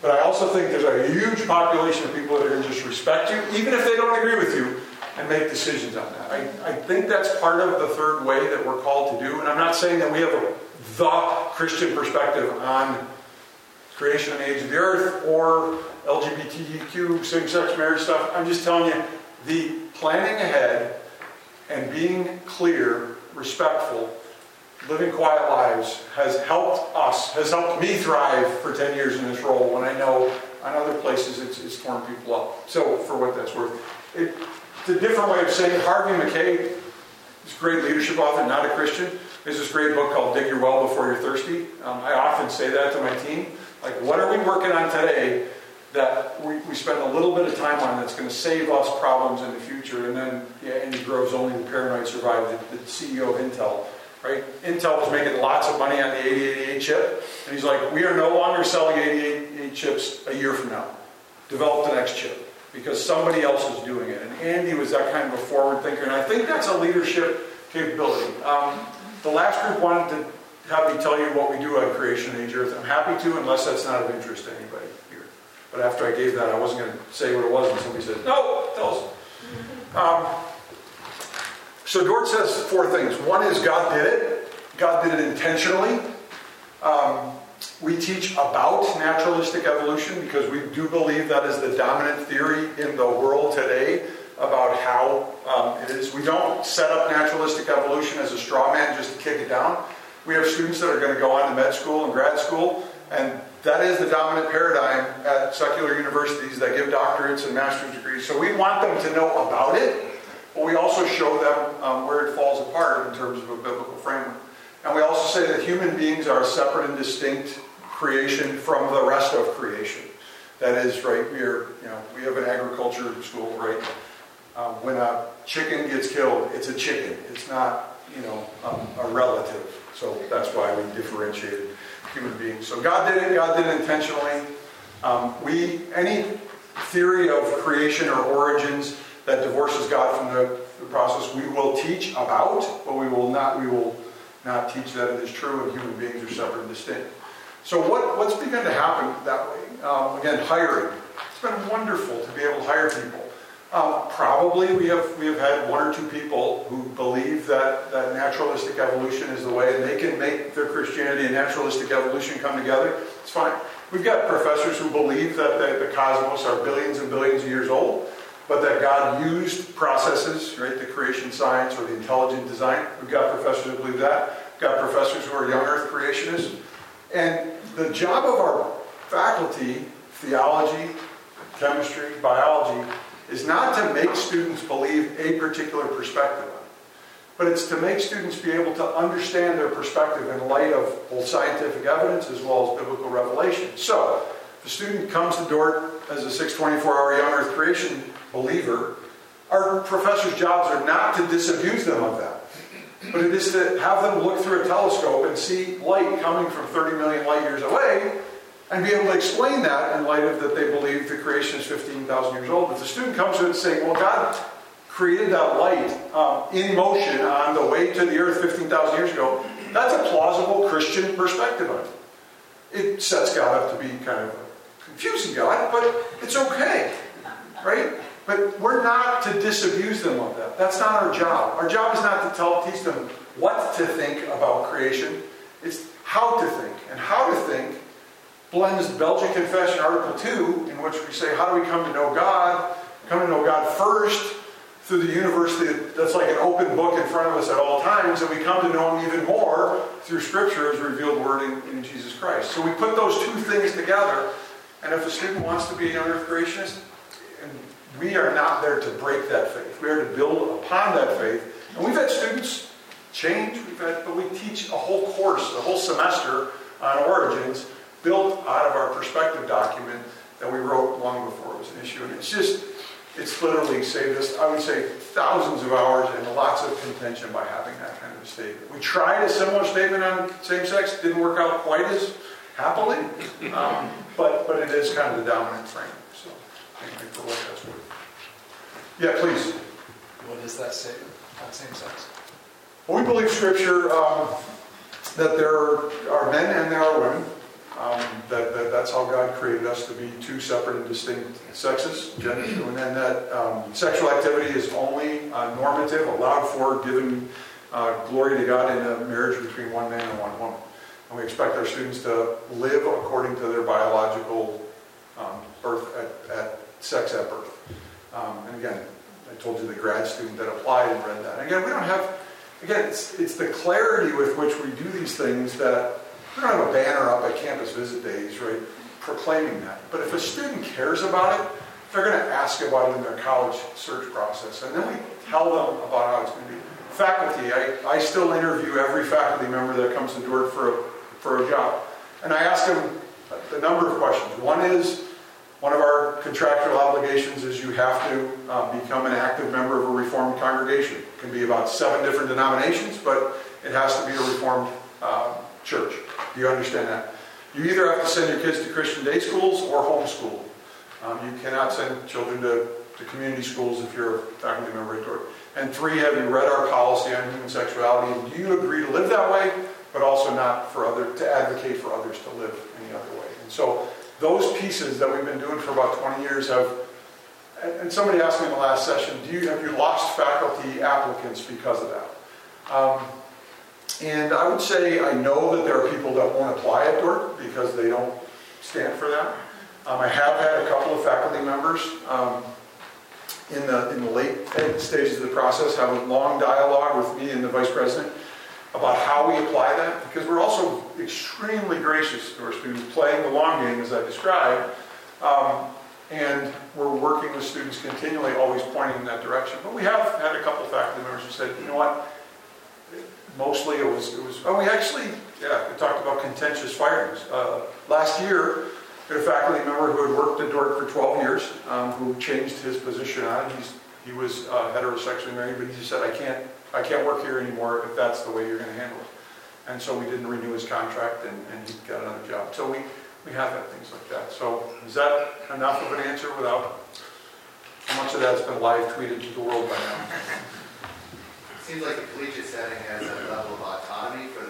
But I also think there's a huge population of people that are going to just respect you, even if they don't agree with you, and make decisions on that. I, I think that's part of the third way that we're called to do. And I'm not saying that we have a the Christian perspective on creation and age of the earth or LGBTQ, same-sex marriage stuff. I'm just telling you, the planning ahead and being clear, respectful, living quiet lives has helped us, has helped me thrive for 10 years in this role when I know on other places it's, it's torn people up. So, for what that's worth. It, it's a different way of saying Harvey Mackay, this great leadership author, not a Christian, there's this great book called Dig Your Well Before You're Thirsty. Um, I often say that to my team. Like, what are we working on today that we, we spend a little bit of time on that's going to save us problems in the future? And then, yeah, Andy Grove's Only the Paranoid Survive, the, the CEO of Intel right? Intel was making lots of money on the 8088 chip, and he's like, we are no longer selling 8088 chips a year from now. Develop the next chip because somebody else is doing it. And Andy was that kind of a forward thinker, and I think that's a leadership capability. Um, the last group wanted to have me tell you what we do on Creation Age Earth. I'm happy to, unless that's not of interest to anybody. But after I gave that, I wasn't going to say what it was, and somebody said, no, tell us. Um, so Dordt says four things. One is God did it. God did it intentionally. Um, we teach about naturalistic evolution because we do believe that is the dominant theory in the world today about how um, it is. We don't set up naturalistic evolution as a straw man just to kick it down. We have students that are going to go on to med school and grad school, and that is the dominant paradigm at secular universities that give doctorates and master's degrees. So we want them to know about it but we also show them um, where it falls apart in terms of a biblical framework. And we also say that human beings are a separate and distinct creation from the rest of creation. That is, right, we are, you know, we have an agriculture school, right? Um, when a chicken gets killed, it's a chicken. It's not, you know, um, a relative. So that's why we differentiated human beings. So God did it. God did it intentionally. Um, we any theory of creation or origins that divorces God from the, the process we will teach about, but we will not, we will not teach that it is true and human beings are separate and distinct. So what, what's begun to happen that way? Um, again, hiring. It's been wonderful to be able to hire people. Um, probably we have, we have had one or two people who believe that, that naturalistic evolution is the way and they can make their Christianity and naturalistic evolution come together. It's fine. We've got professors who believe that the, the cosmos are billions and billions of years old, but that God used processes, right, the creation science or the intelligent design. We've got professors who believe that. We've got professors who are young earth creationists. And the job of our faculty, theology, chemistry, biology, is not to make students believe a particular perspective but it's to make students be able to understand their perspective in light of both scientific evidence as well as biblical revelation. So, if a student comes to Dordt as a 624 hour young earth creation believer, our professors' jobs are not to disabuse them of that, but it is to have them look through a telescope and see light coming from 30 million light years away and be able to explain that in light of that they believe the creation is 15,000 years old. If the student comes to it and saying, well, God created that light um, in motion on the way to the earth 15,000 years ago, that's a plausible Christian perspective on it. It sets God up to be kind of confusing God, but it's okay, right? But we're not to disabuse them of that. That's not our job. Our job is not to tell, teach them what to think about creation. It's how to think. And how to think blends Belgian Confession Article 2, in which we say, how do we come to know God? Come to know God first through the university that's like an open book in front of us at all times, and we come to know Him even more through Scripture as revealed Word in, in Jesus Christ. So we put those two things together, and if a student wants to be a young earth creationist, and we are not there to break that faith. We are to build upon that faith. And we've had students change, we've had, but we teach a whole course, a whole semester on origins built out of our perspective document that we wrote long before it was an issue. And it's just, it's literally saved us, I would say, thousands of hours and lots of contention by having that kind of a statement. We tried a similar statement on same sex, didn't work out quite as happily, um, but, but it is kind of the dominant frame. So, thank you for what that's worth. Yeah, please. What is that statement on same sex? Well, we believe Scripture um, that there are men and there are women. Um, that, that, that's how God created us to be two separate and distinct sexes, genders, and then that um, sexual activity is only uh, normative, allowed for, given uh, glory to God in a marriage between one man and one woman. And we expect our students to live according to their biological um, birth at, at, sex at birth. Um, and again, I told you the grad student that applied and read that. And again, we don't have, again, it's, it's the clarity with which we do these things that we don't have a banner up at campus visit days, right, proclaiming that. But if a student cares about it, they're going to ask about it in their college search process. And then we tell them about how it's going to be. Faculty, I, I still interview every faculty member that comes to Dordt for a, for a job. And I ask them a number of questions. One is, one of our contractual obligations is you have to uh, become an active member of a Reformed congregation. It can be about seven different denominations, but it has to be a Reformed uh, church. Do you understand that? You either have to send your kids to Christian day schools or homeschool. Um, you cannot send children to, to community schools if you're a faculty member at Dordt. And three, have you read our policy on human sexuality? And do you agree to live that way, but also not for other to advocate for others to live any other way? And so those pieces that we've been doing for about 20 years have. And somebody asked me in the last session, do you have you lost faculty applicants because of that? Um, and I would say I know that there are people that won't apply at Dordt because they don't stand for that. Um, I have had a couple of faculty members um, in, the, in the late stages of the process have a long dialogue with me and the vice president about how we apply that because we're also extremely gracious to our students, playing the long game as I described. Um, and we're working with students continually, always pointing in that direction. But we have had a couple of faculty members who said, you know what, mostly it was, it was, oh, we actually, yeah, we talked about contentious firings. Uh, last year, we had a faculty member who had worked at Dordt for 12 years, um, who changed his position on it. He was uh, heterosexually married, but he just said, I can't, I can't work here anymore if that's the way you're going to handle it. And so we didn't renew his contract and, and he got another job. So we, we have had things like that. So is that enough of an answer without, how much of that's been live tweeted to the world by now? Seems like the collegiate setting has a level of autonomy for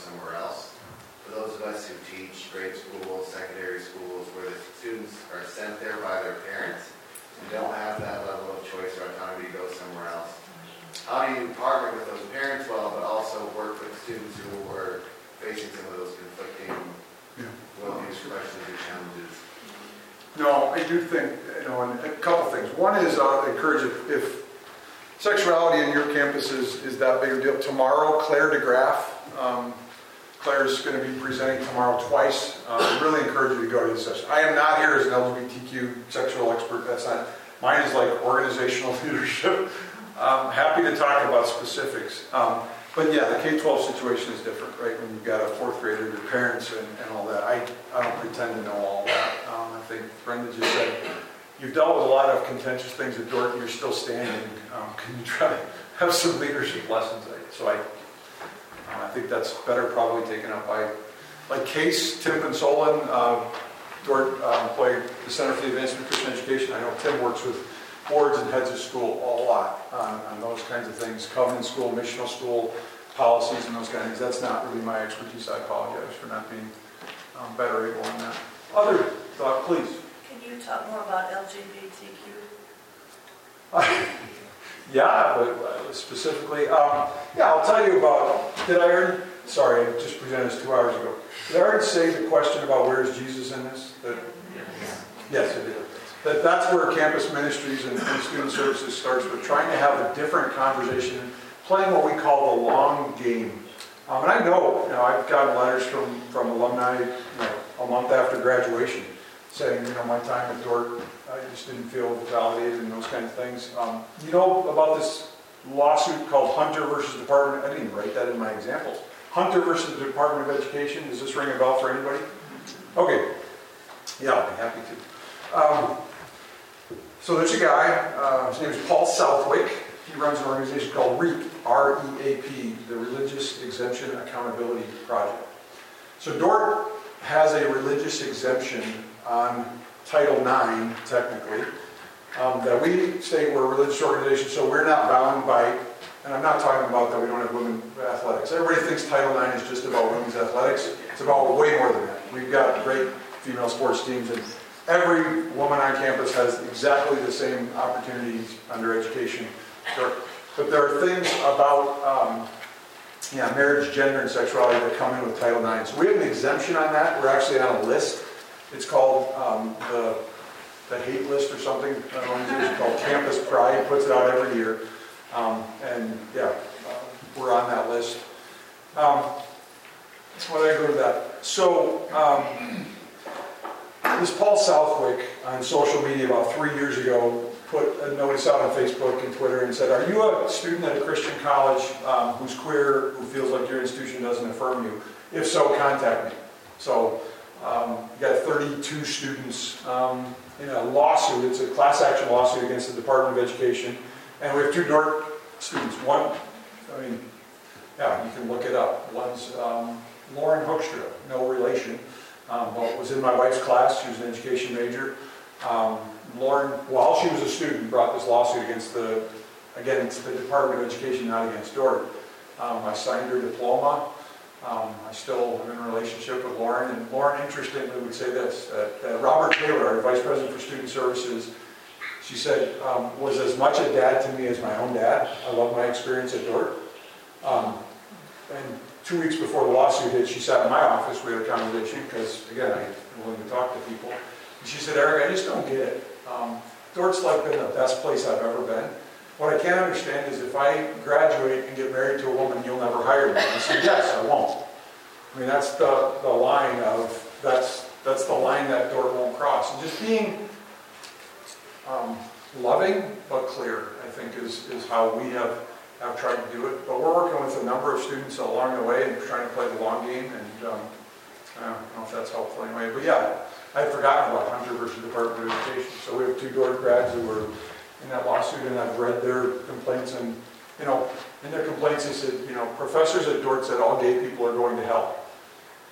somewhere else. For those of us who teach grade schools, secondary schools, where the students are sent there by their parents, and don't have that level of choice or autonomy to go somewhere else. How do you partner with those parents well, but also work with students who are facing some of those conflicting Yeah. worldviews, questions, and challenges? No, I do think, you know, and a couple things. One is uh, encourage if, if sexuality in your campus is, is that big a deal. Tomorrow, Claire DeGraff, um, Claire's going to be presenting tomorrow twice. Uh, really encourage you to go to this session. I am not here as an LGBTQ sexual expert. That's not. Mine is like organizational leadership. I'm happy to talk about specifics. Um, but yeah, the K-12 situation is different, right? When you've got a fourth grader, your parents, and, and all that. I, I don't pretend to know all that. Um, I think Brenda just said, you've dealt with a lot of contentious things at Dorton, you're still standing. Um, can you try to have some leadership lessons? So I, uh, I think that's better probably taken up by, like CACE, Tim Van Soelen, uh, Dordt uh, employee, the Center for the Advancement of Christian Education. I know Tim works with boards and heads of school a lot on, on those kinds of things, covenant school, missional school, policies and those kind of things. That's not really my expertise. I apologize for not being um, better able on that. Other thought, please. Can you talk more about LGBTQ? Yeah, but uh, specifically, um, yeah, I'll tell you about, did I already, sorry, I just presented this two hours ago. Did I already say the question about where is Jesus in this? That, yes, I did. That that's where campus ministries and, and student services starts with trying to have a different conversation, playing what we call the long game. Um, and I know, you know, I've gotten letters from, from alumni, you know, a month after graduation, saying, you know, my time at Dordt, I just didn't feel validated and those kind of things. Um, you know about this lawsuit called Hunter versus Department, I didn't even write that in my examples. Hunter versus the Department of Education, does this ring a bell for anybody? Okay, yeah, I'll be happy to. Um, so there's a guy, uh, his name is Paul Southwick. He runs an organization called REAP, R-E-A-P, the Religious Exemption Accountability Project. So Dordt has a religious exemption on Title IX, technically, um, that we state we're a religious organization, so we're not bound by, and I'm not talking about that we don't have women athletics. Everybody thinks Title IX is just about women's athletics. It's about way more than that. We've got great female sports teams, and every woman on campus has exactly the same opportunities under education. But there are things about um, yeah, marriage, gender, and sexuality that come in with Title IX. So we have an exemption on that. We're actually on a list. It's called um, the, the hate list or something. An organization called Campus Pride puts it out every year. Um, and yeah, uh, we're on that list. Um, why I go to that? So, um, this Paul Southwick on social media about three years ago put a notice out on Facebook and Twitter and said, Are you a student at a Christian college um, who's queer, who feels like your institution doesn't affirm you? If so, contact me. So, um, got 32 students um, in a lawsuit. It's a class action lawsuit against the Department of Education. And we have two Dordt students. One, I mean, yeah, you can look it up. One's um, Lauren Hoekstra, no relation, um, but was in my wife's class. She was an education major. Um, Lauren, while she was a student, brought this lawsuit against the, against the Department of Education, not against Dordt. Um, I signed her diploma. Um, I still am in a relationship with Lauren, and Lauren, interestingly, would say this, that, that Robert Taylor, our Vice President for Student Services, she said, um, was as much a dad to me as my own dad. I love my experience at Dordt. Um, and two weeks before the lawsuit hit, she sat in my office, we had a conversation, because, again, I'm willing to talk to people. And she said, Eric, I just don't get it. Um, Dordt's like been the best place I've ever been. What I can't understand is if I graduate and get married to a woman, you'll never hire me. I said, yes, I won't. I mean, that's the, the line of, that's, that's the line that door won't cross. And just being um, loving but clear, I think, is, is how we have, have tried to do it. But we're working with a number of students along the way and trying to play the long game. And um, I don't know if that's helpful anyway. But yeah, I'd forgotten about Hunter versus Department of Education. So we have two Dordt grads who were in that lawsuit, and I've read their complaints, and, you know, in their complaints, they said, you know, professors at Dordt said all gay people are going to hell.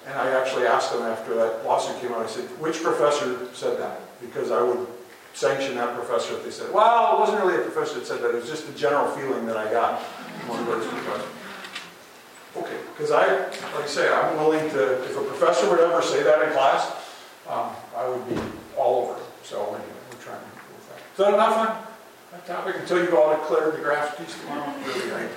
And I actually asked them after that lawsuit came out, I said, which professor said that? Because I would sanction that professor if they said, well, it wasn't really a professor that said that, it was just a general feeling that I got. Okay. Because I, like I say, I'm willing to, if a professor would ever say that in class, um, I would be all over it. So anyway, we're trying to with that. Is that enough that topic until you all declare the graphs piece tomorrow? Really, I,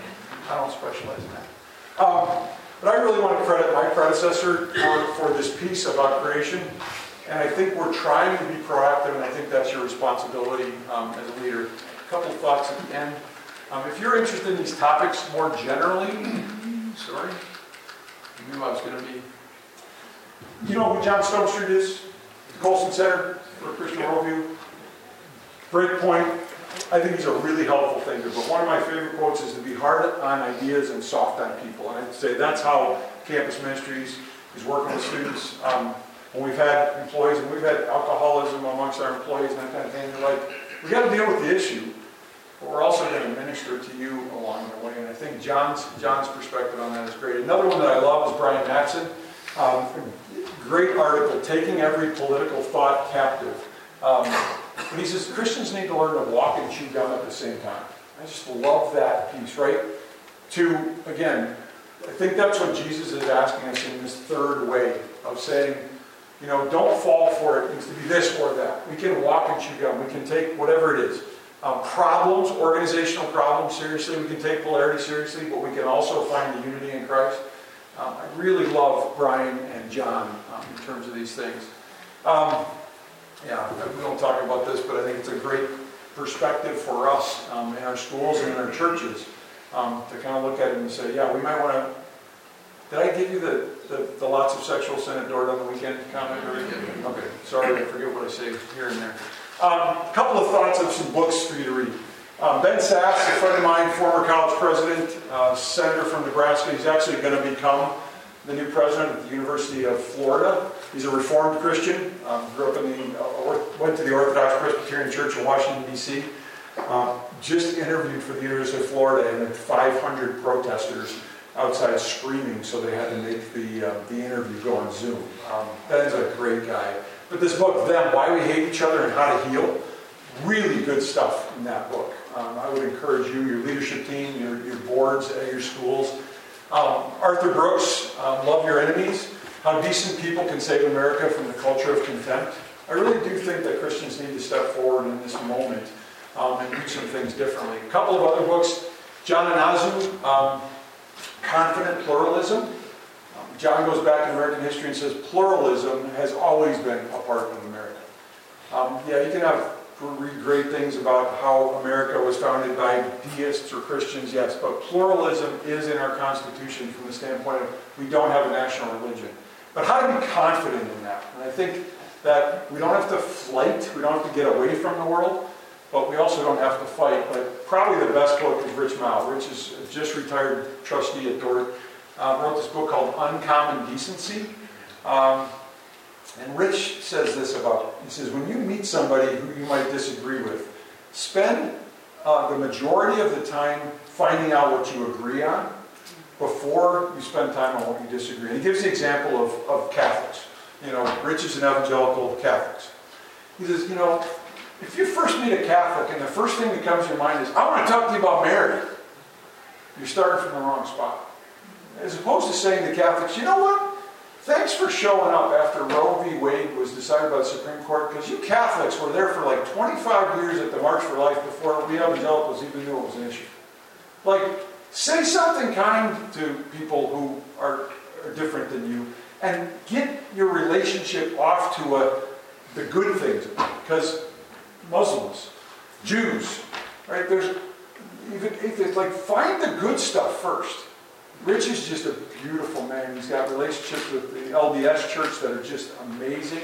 I don't specialize in that. Um, but I really want to credit my predecessor for, for this piece about creation. And I think we're trying to be proactive, and I think that's your responsibility um, as a leader. A couple thoughts at the end. Um, if you're interested in these topics more generally, sorry, I knew I was going to be. You know who John Stonestreet is? The Colson Center for Christian Worldview. Great point. I think he's a really helpful thinker. But one of my favorite quotes is to be hard on ideas and soft on people. And I'd say that's how Campus Ministries is working with students. Um, when we've had employees and we've had alcoholism amongst our employees and that kind of thing, they're like, we got to deal with the issue, but we're also going to minister to you along the way. And I think John's John's perspective on that is great. Another one that I love is Brian Mattson. Um, great article, Taking Every Political Thought Captive. Um, and he says Christians need to learn to walk and chew gum at the same time. I just love that piece, right? To, again, I think that's what Jesus is asking us in this third way of saying, you know, don't fall for it. It needs to be this or that. We can walk and chew gum. We can take whatever it is. Um, problems, organizational problems, seriously. We can take polarity seriously, but we can also find the unity in Christ. Um, I really love Brian and John um, in terms of these things. Um, yeah, we don't talk about this, but I think it's a great perspective for us um, in our schools and in our churches um, to kind of look at it and say, yeah, we might want to. Did I give you the, the, the lots of sexual sin adored on the weekend comment? Okay, sorry, I forget what I say here and there. Um, a couple of thoughts of some books for you to read. Um, ben Sasse, a friend of mine, former college president, uh, senator from Nebraska, he's actually going to become the new president of the University of Florida. He's a Reformed Christian. Um, grew up in the, uh, went to the Orthodox Presbyterian Church in Washington D.C. Um, just interviewed for the University of Florida, and had 500 protesters outside screaming, so they had to make the uh, the interview go on Zoom. Um, that is a great guy. But this book, Them: Why We Hate Each Other and How to Heal, really good stuff in that book. Um, I would encourage you, your leadership team, your, your boards at your schools. Um, Arthur Brooks, um, Love Your Enemies How Decent People Can Save America from the Culture of Contempt. I really do think that Christians need to step forward in this moment um, and do some things differently. A couple of other books John Inazu, um, Confident Pluralism. Um, John goes back in American history and says pluralism has always been a part of America. Um, yeah, you can have read great things about how America was founded by deists or Christians, yes, but pluralism is in our Constitution from the standpoint of we don't have a national religion. But how to be confident in that? And I think that we don't have to flight, we don't have to get away from the world, but we also don't have to fight. But probably the best book is Rich Mouw. Rich is just retired trustee at Dordt. Uh, wrote this book called Uncommon Decency. Um, and Rich says this about, he says, when you meet somebody who you might disagree with, spend uh, the majority of the time finding out what you agree on before you spend time on what you disagree. And he gives the example of, of Catholics. You know, Rich is an evangelical Catholics. He says, you know, if you first meet a Catholic and the first thing that comes to your mind is, I want to talk to you about Mary, you're starting from the wrong spot. As opposed to saying to Catholics, you know what? Thanks for showing up after Roe v. Wade was decided by the Supreme Court, because you Catholics were there for like 25 years at the March for Life before we evangelicals even knew it was an issue. Like, say something kind to people who are, are different than you, and get your relationship off to a, the good things. Because Muslims, Jews, right? There's even if it's like find the good stuff first. Rich is just a beautiful man. He's got relationships with the LDS church that are just amazing.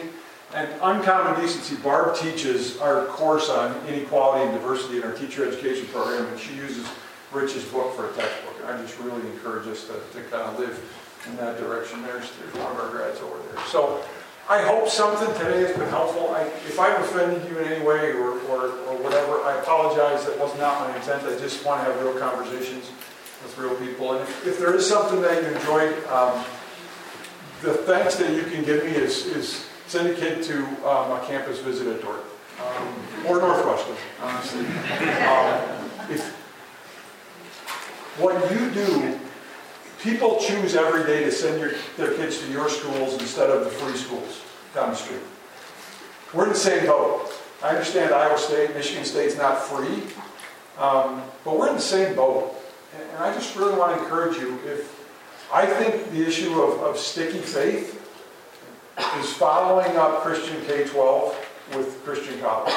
And Uncommon Decency, Barb teaches our course on inequality and diversity in our teacher education program, and she uses Rich's book for a textbook. And I just really encourage us to, to kind of live in that direction. There's, there's one of our grads over there. So I hope something today has been helpful. I, if I've offended you in any way or, or, or whatever, I apologize. That was not my intent. I just want to have real conversations with real people. And if, if there is something that you enjoyed, um, the thanks that you can give me is, is send a kid to um, a campus visit at Dordt um, or Northwestern, honestly. Um, if what you do, people choose every day to send your, their kids to your schools instead of the free schools down the street. We're in the same boat. I understand Iowa State, Michigan State's not free, um, but we're in the same boat. And I just really want to encourage you, if, I think the issue of, of sticky faith is following up Christian K-12 with Christian college.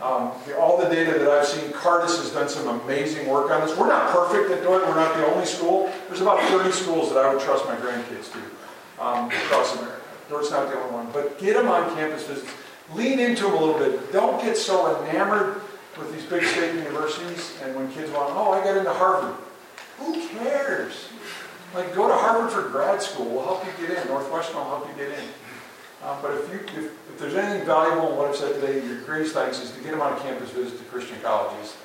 Um, all the data that I've seen, Cardus has done some amazing work on this. We're not perfect at doing it. We're not the only school. There's about 30 schools that I would trust my grandkids to um, across America. Dordt's not the only one. But get them on campus visits. Lean into them a little bit. Don't get so enamored with these big state universities. And when kids want, oh, I got into Harvard. Who cares? Like, go to Harvard for grad school. We'll help you get in. Northwestern will help you get in. Um, but if you, if, if there's anything valuable in what I've said today, your greatest thanks is to get them on a campus visit to Christian colleges.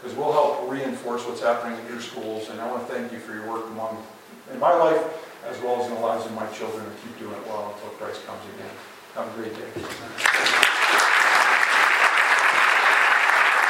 Because we'll help reinforce what's happening in your schools. And I want to thank you for your work among, in my life, as well as in the lives of my children, and keep doing it well until Christ comes again. Have a great day.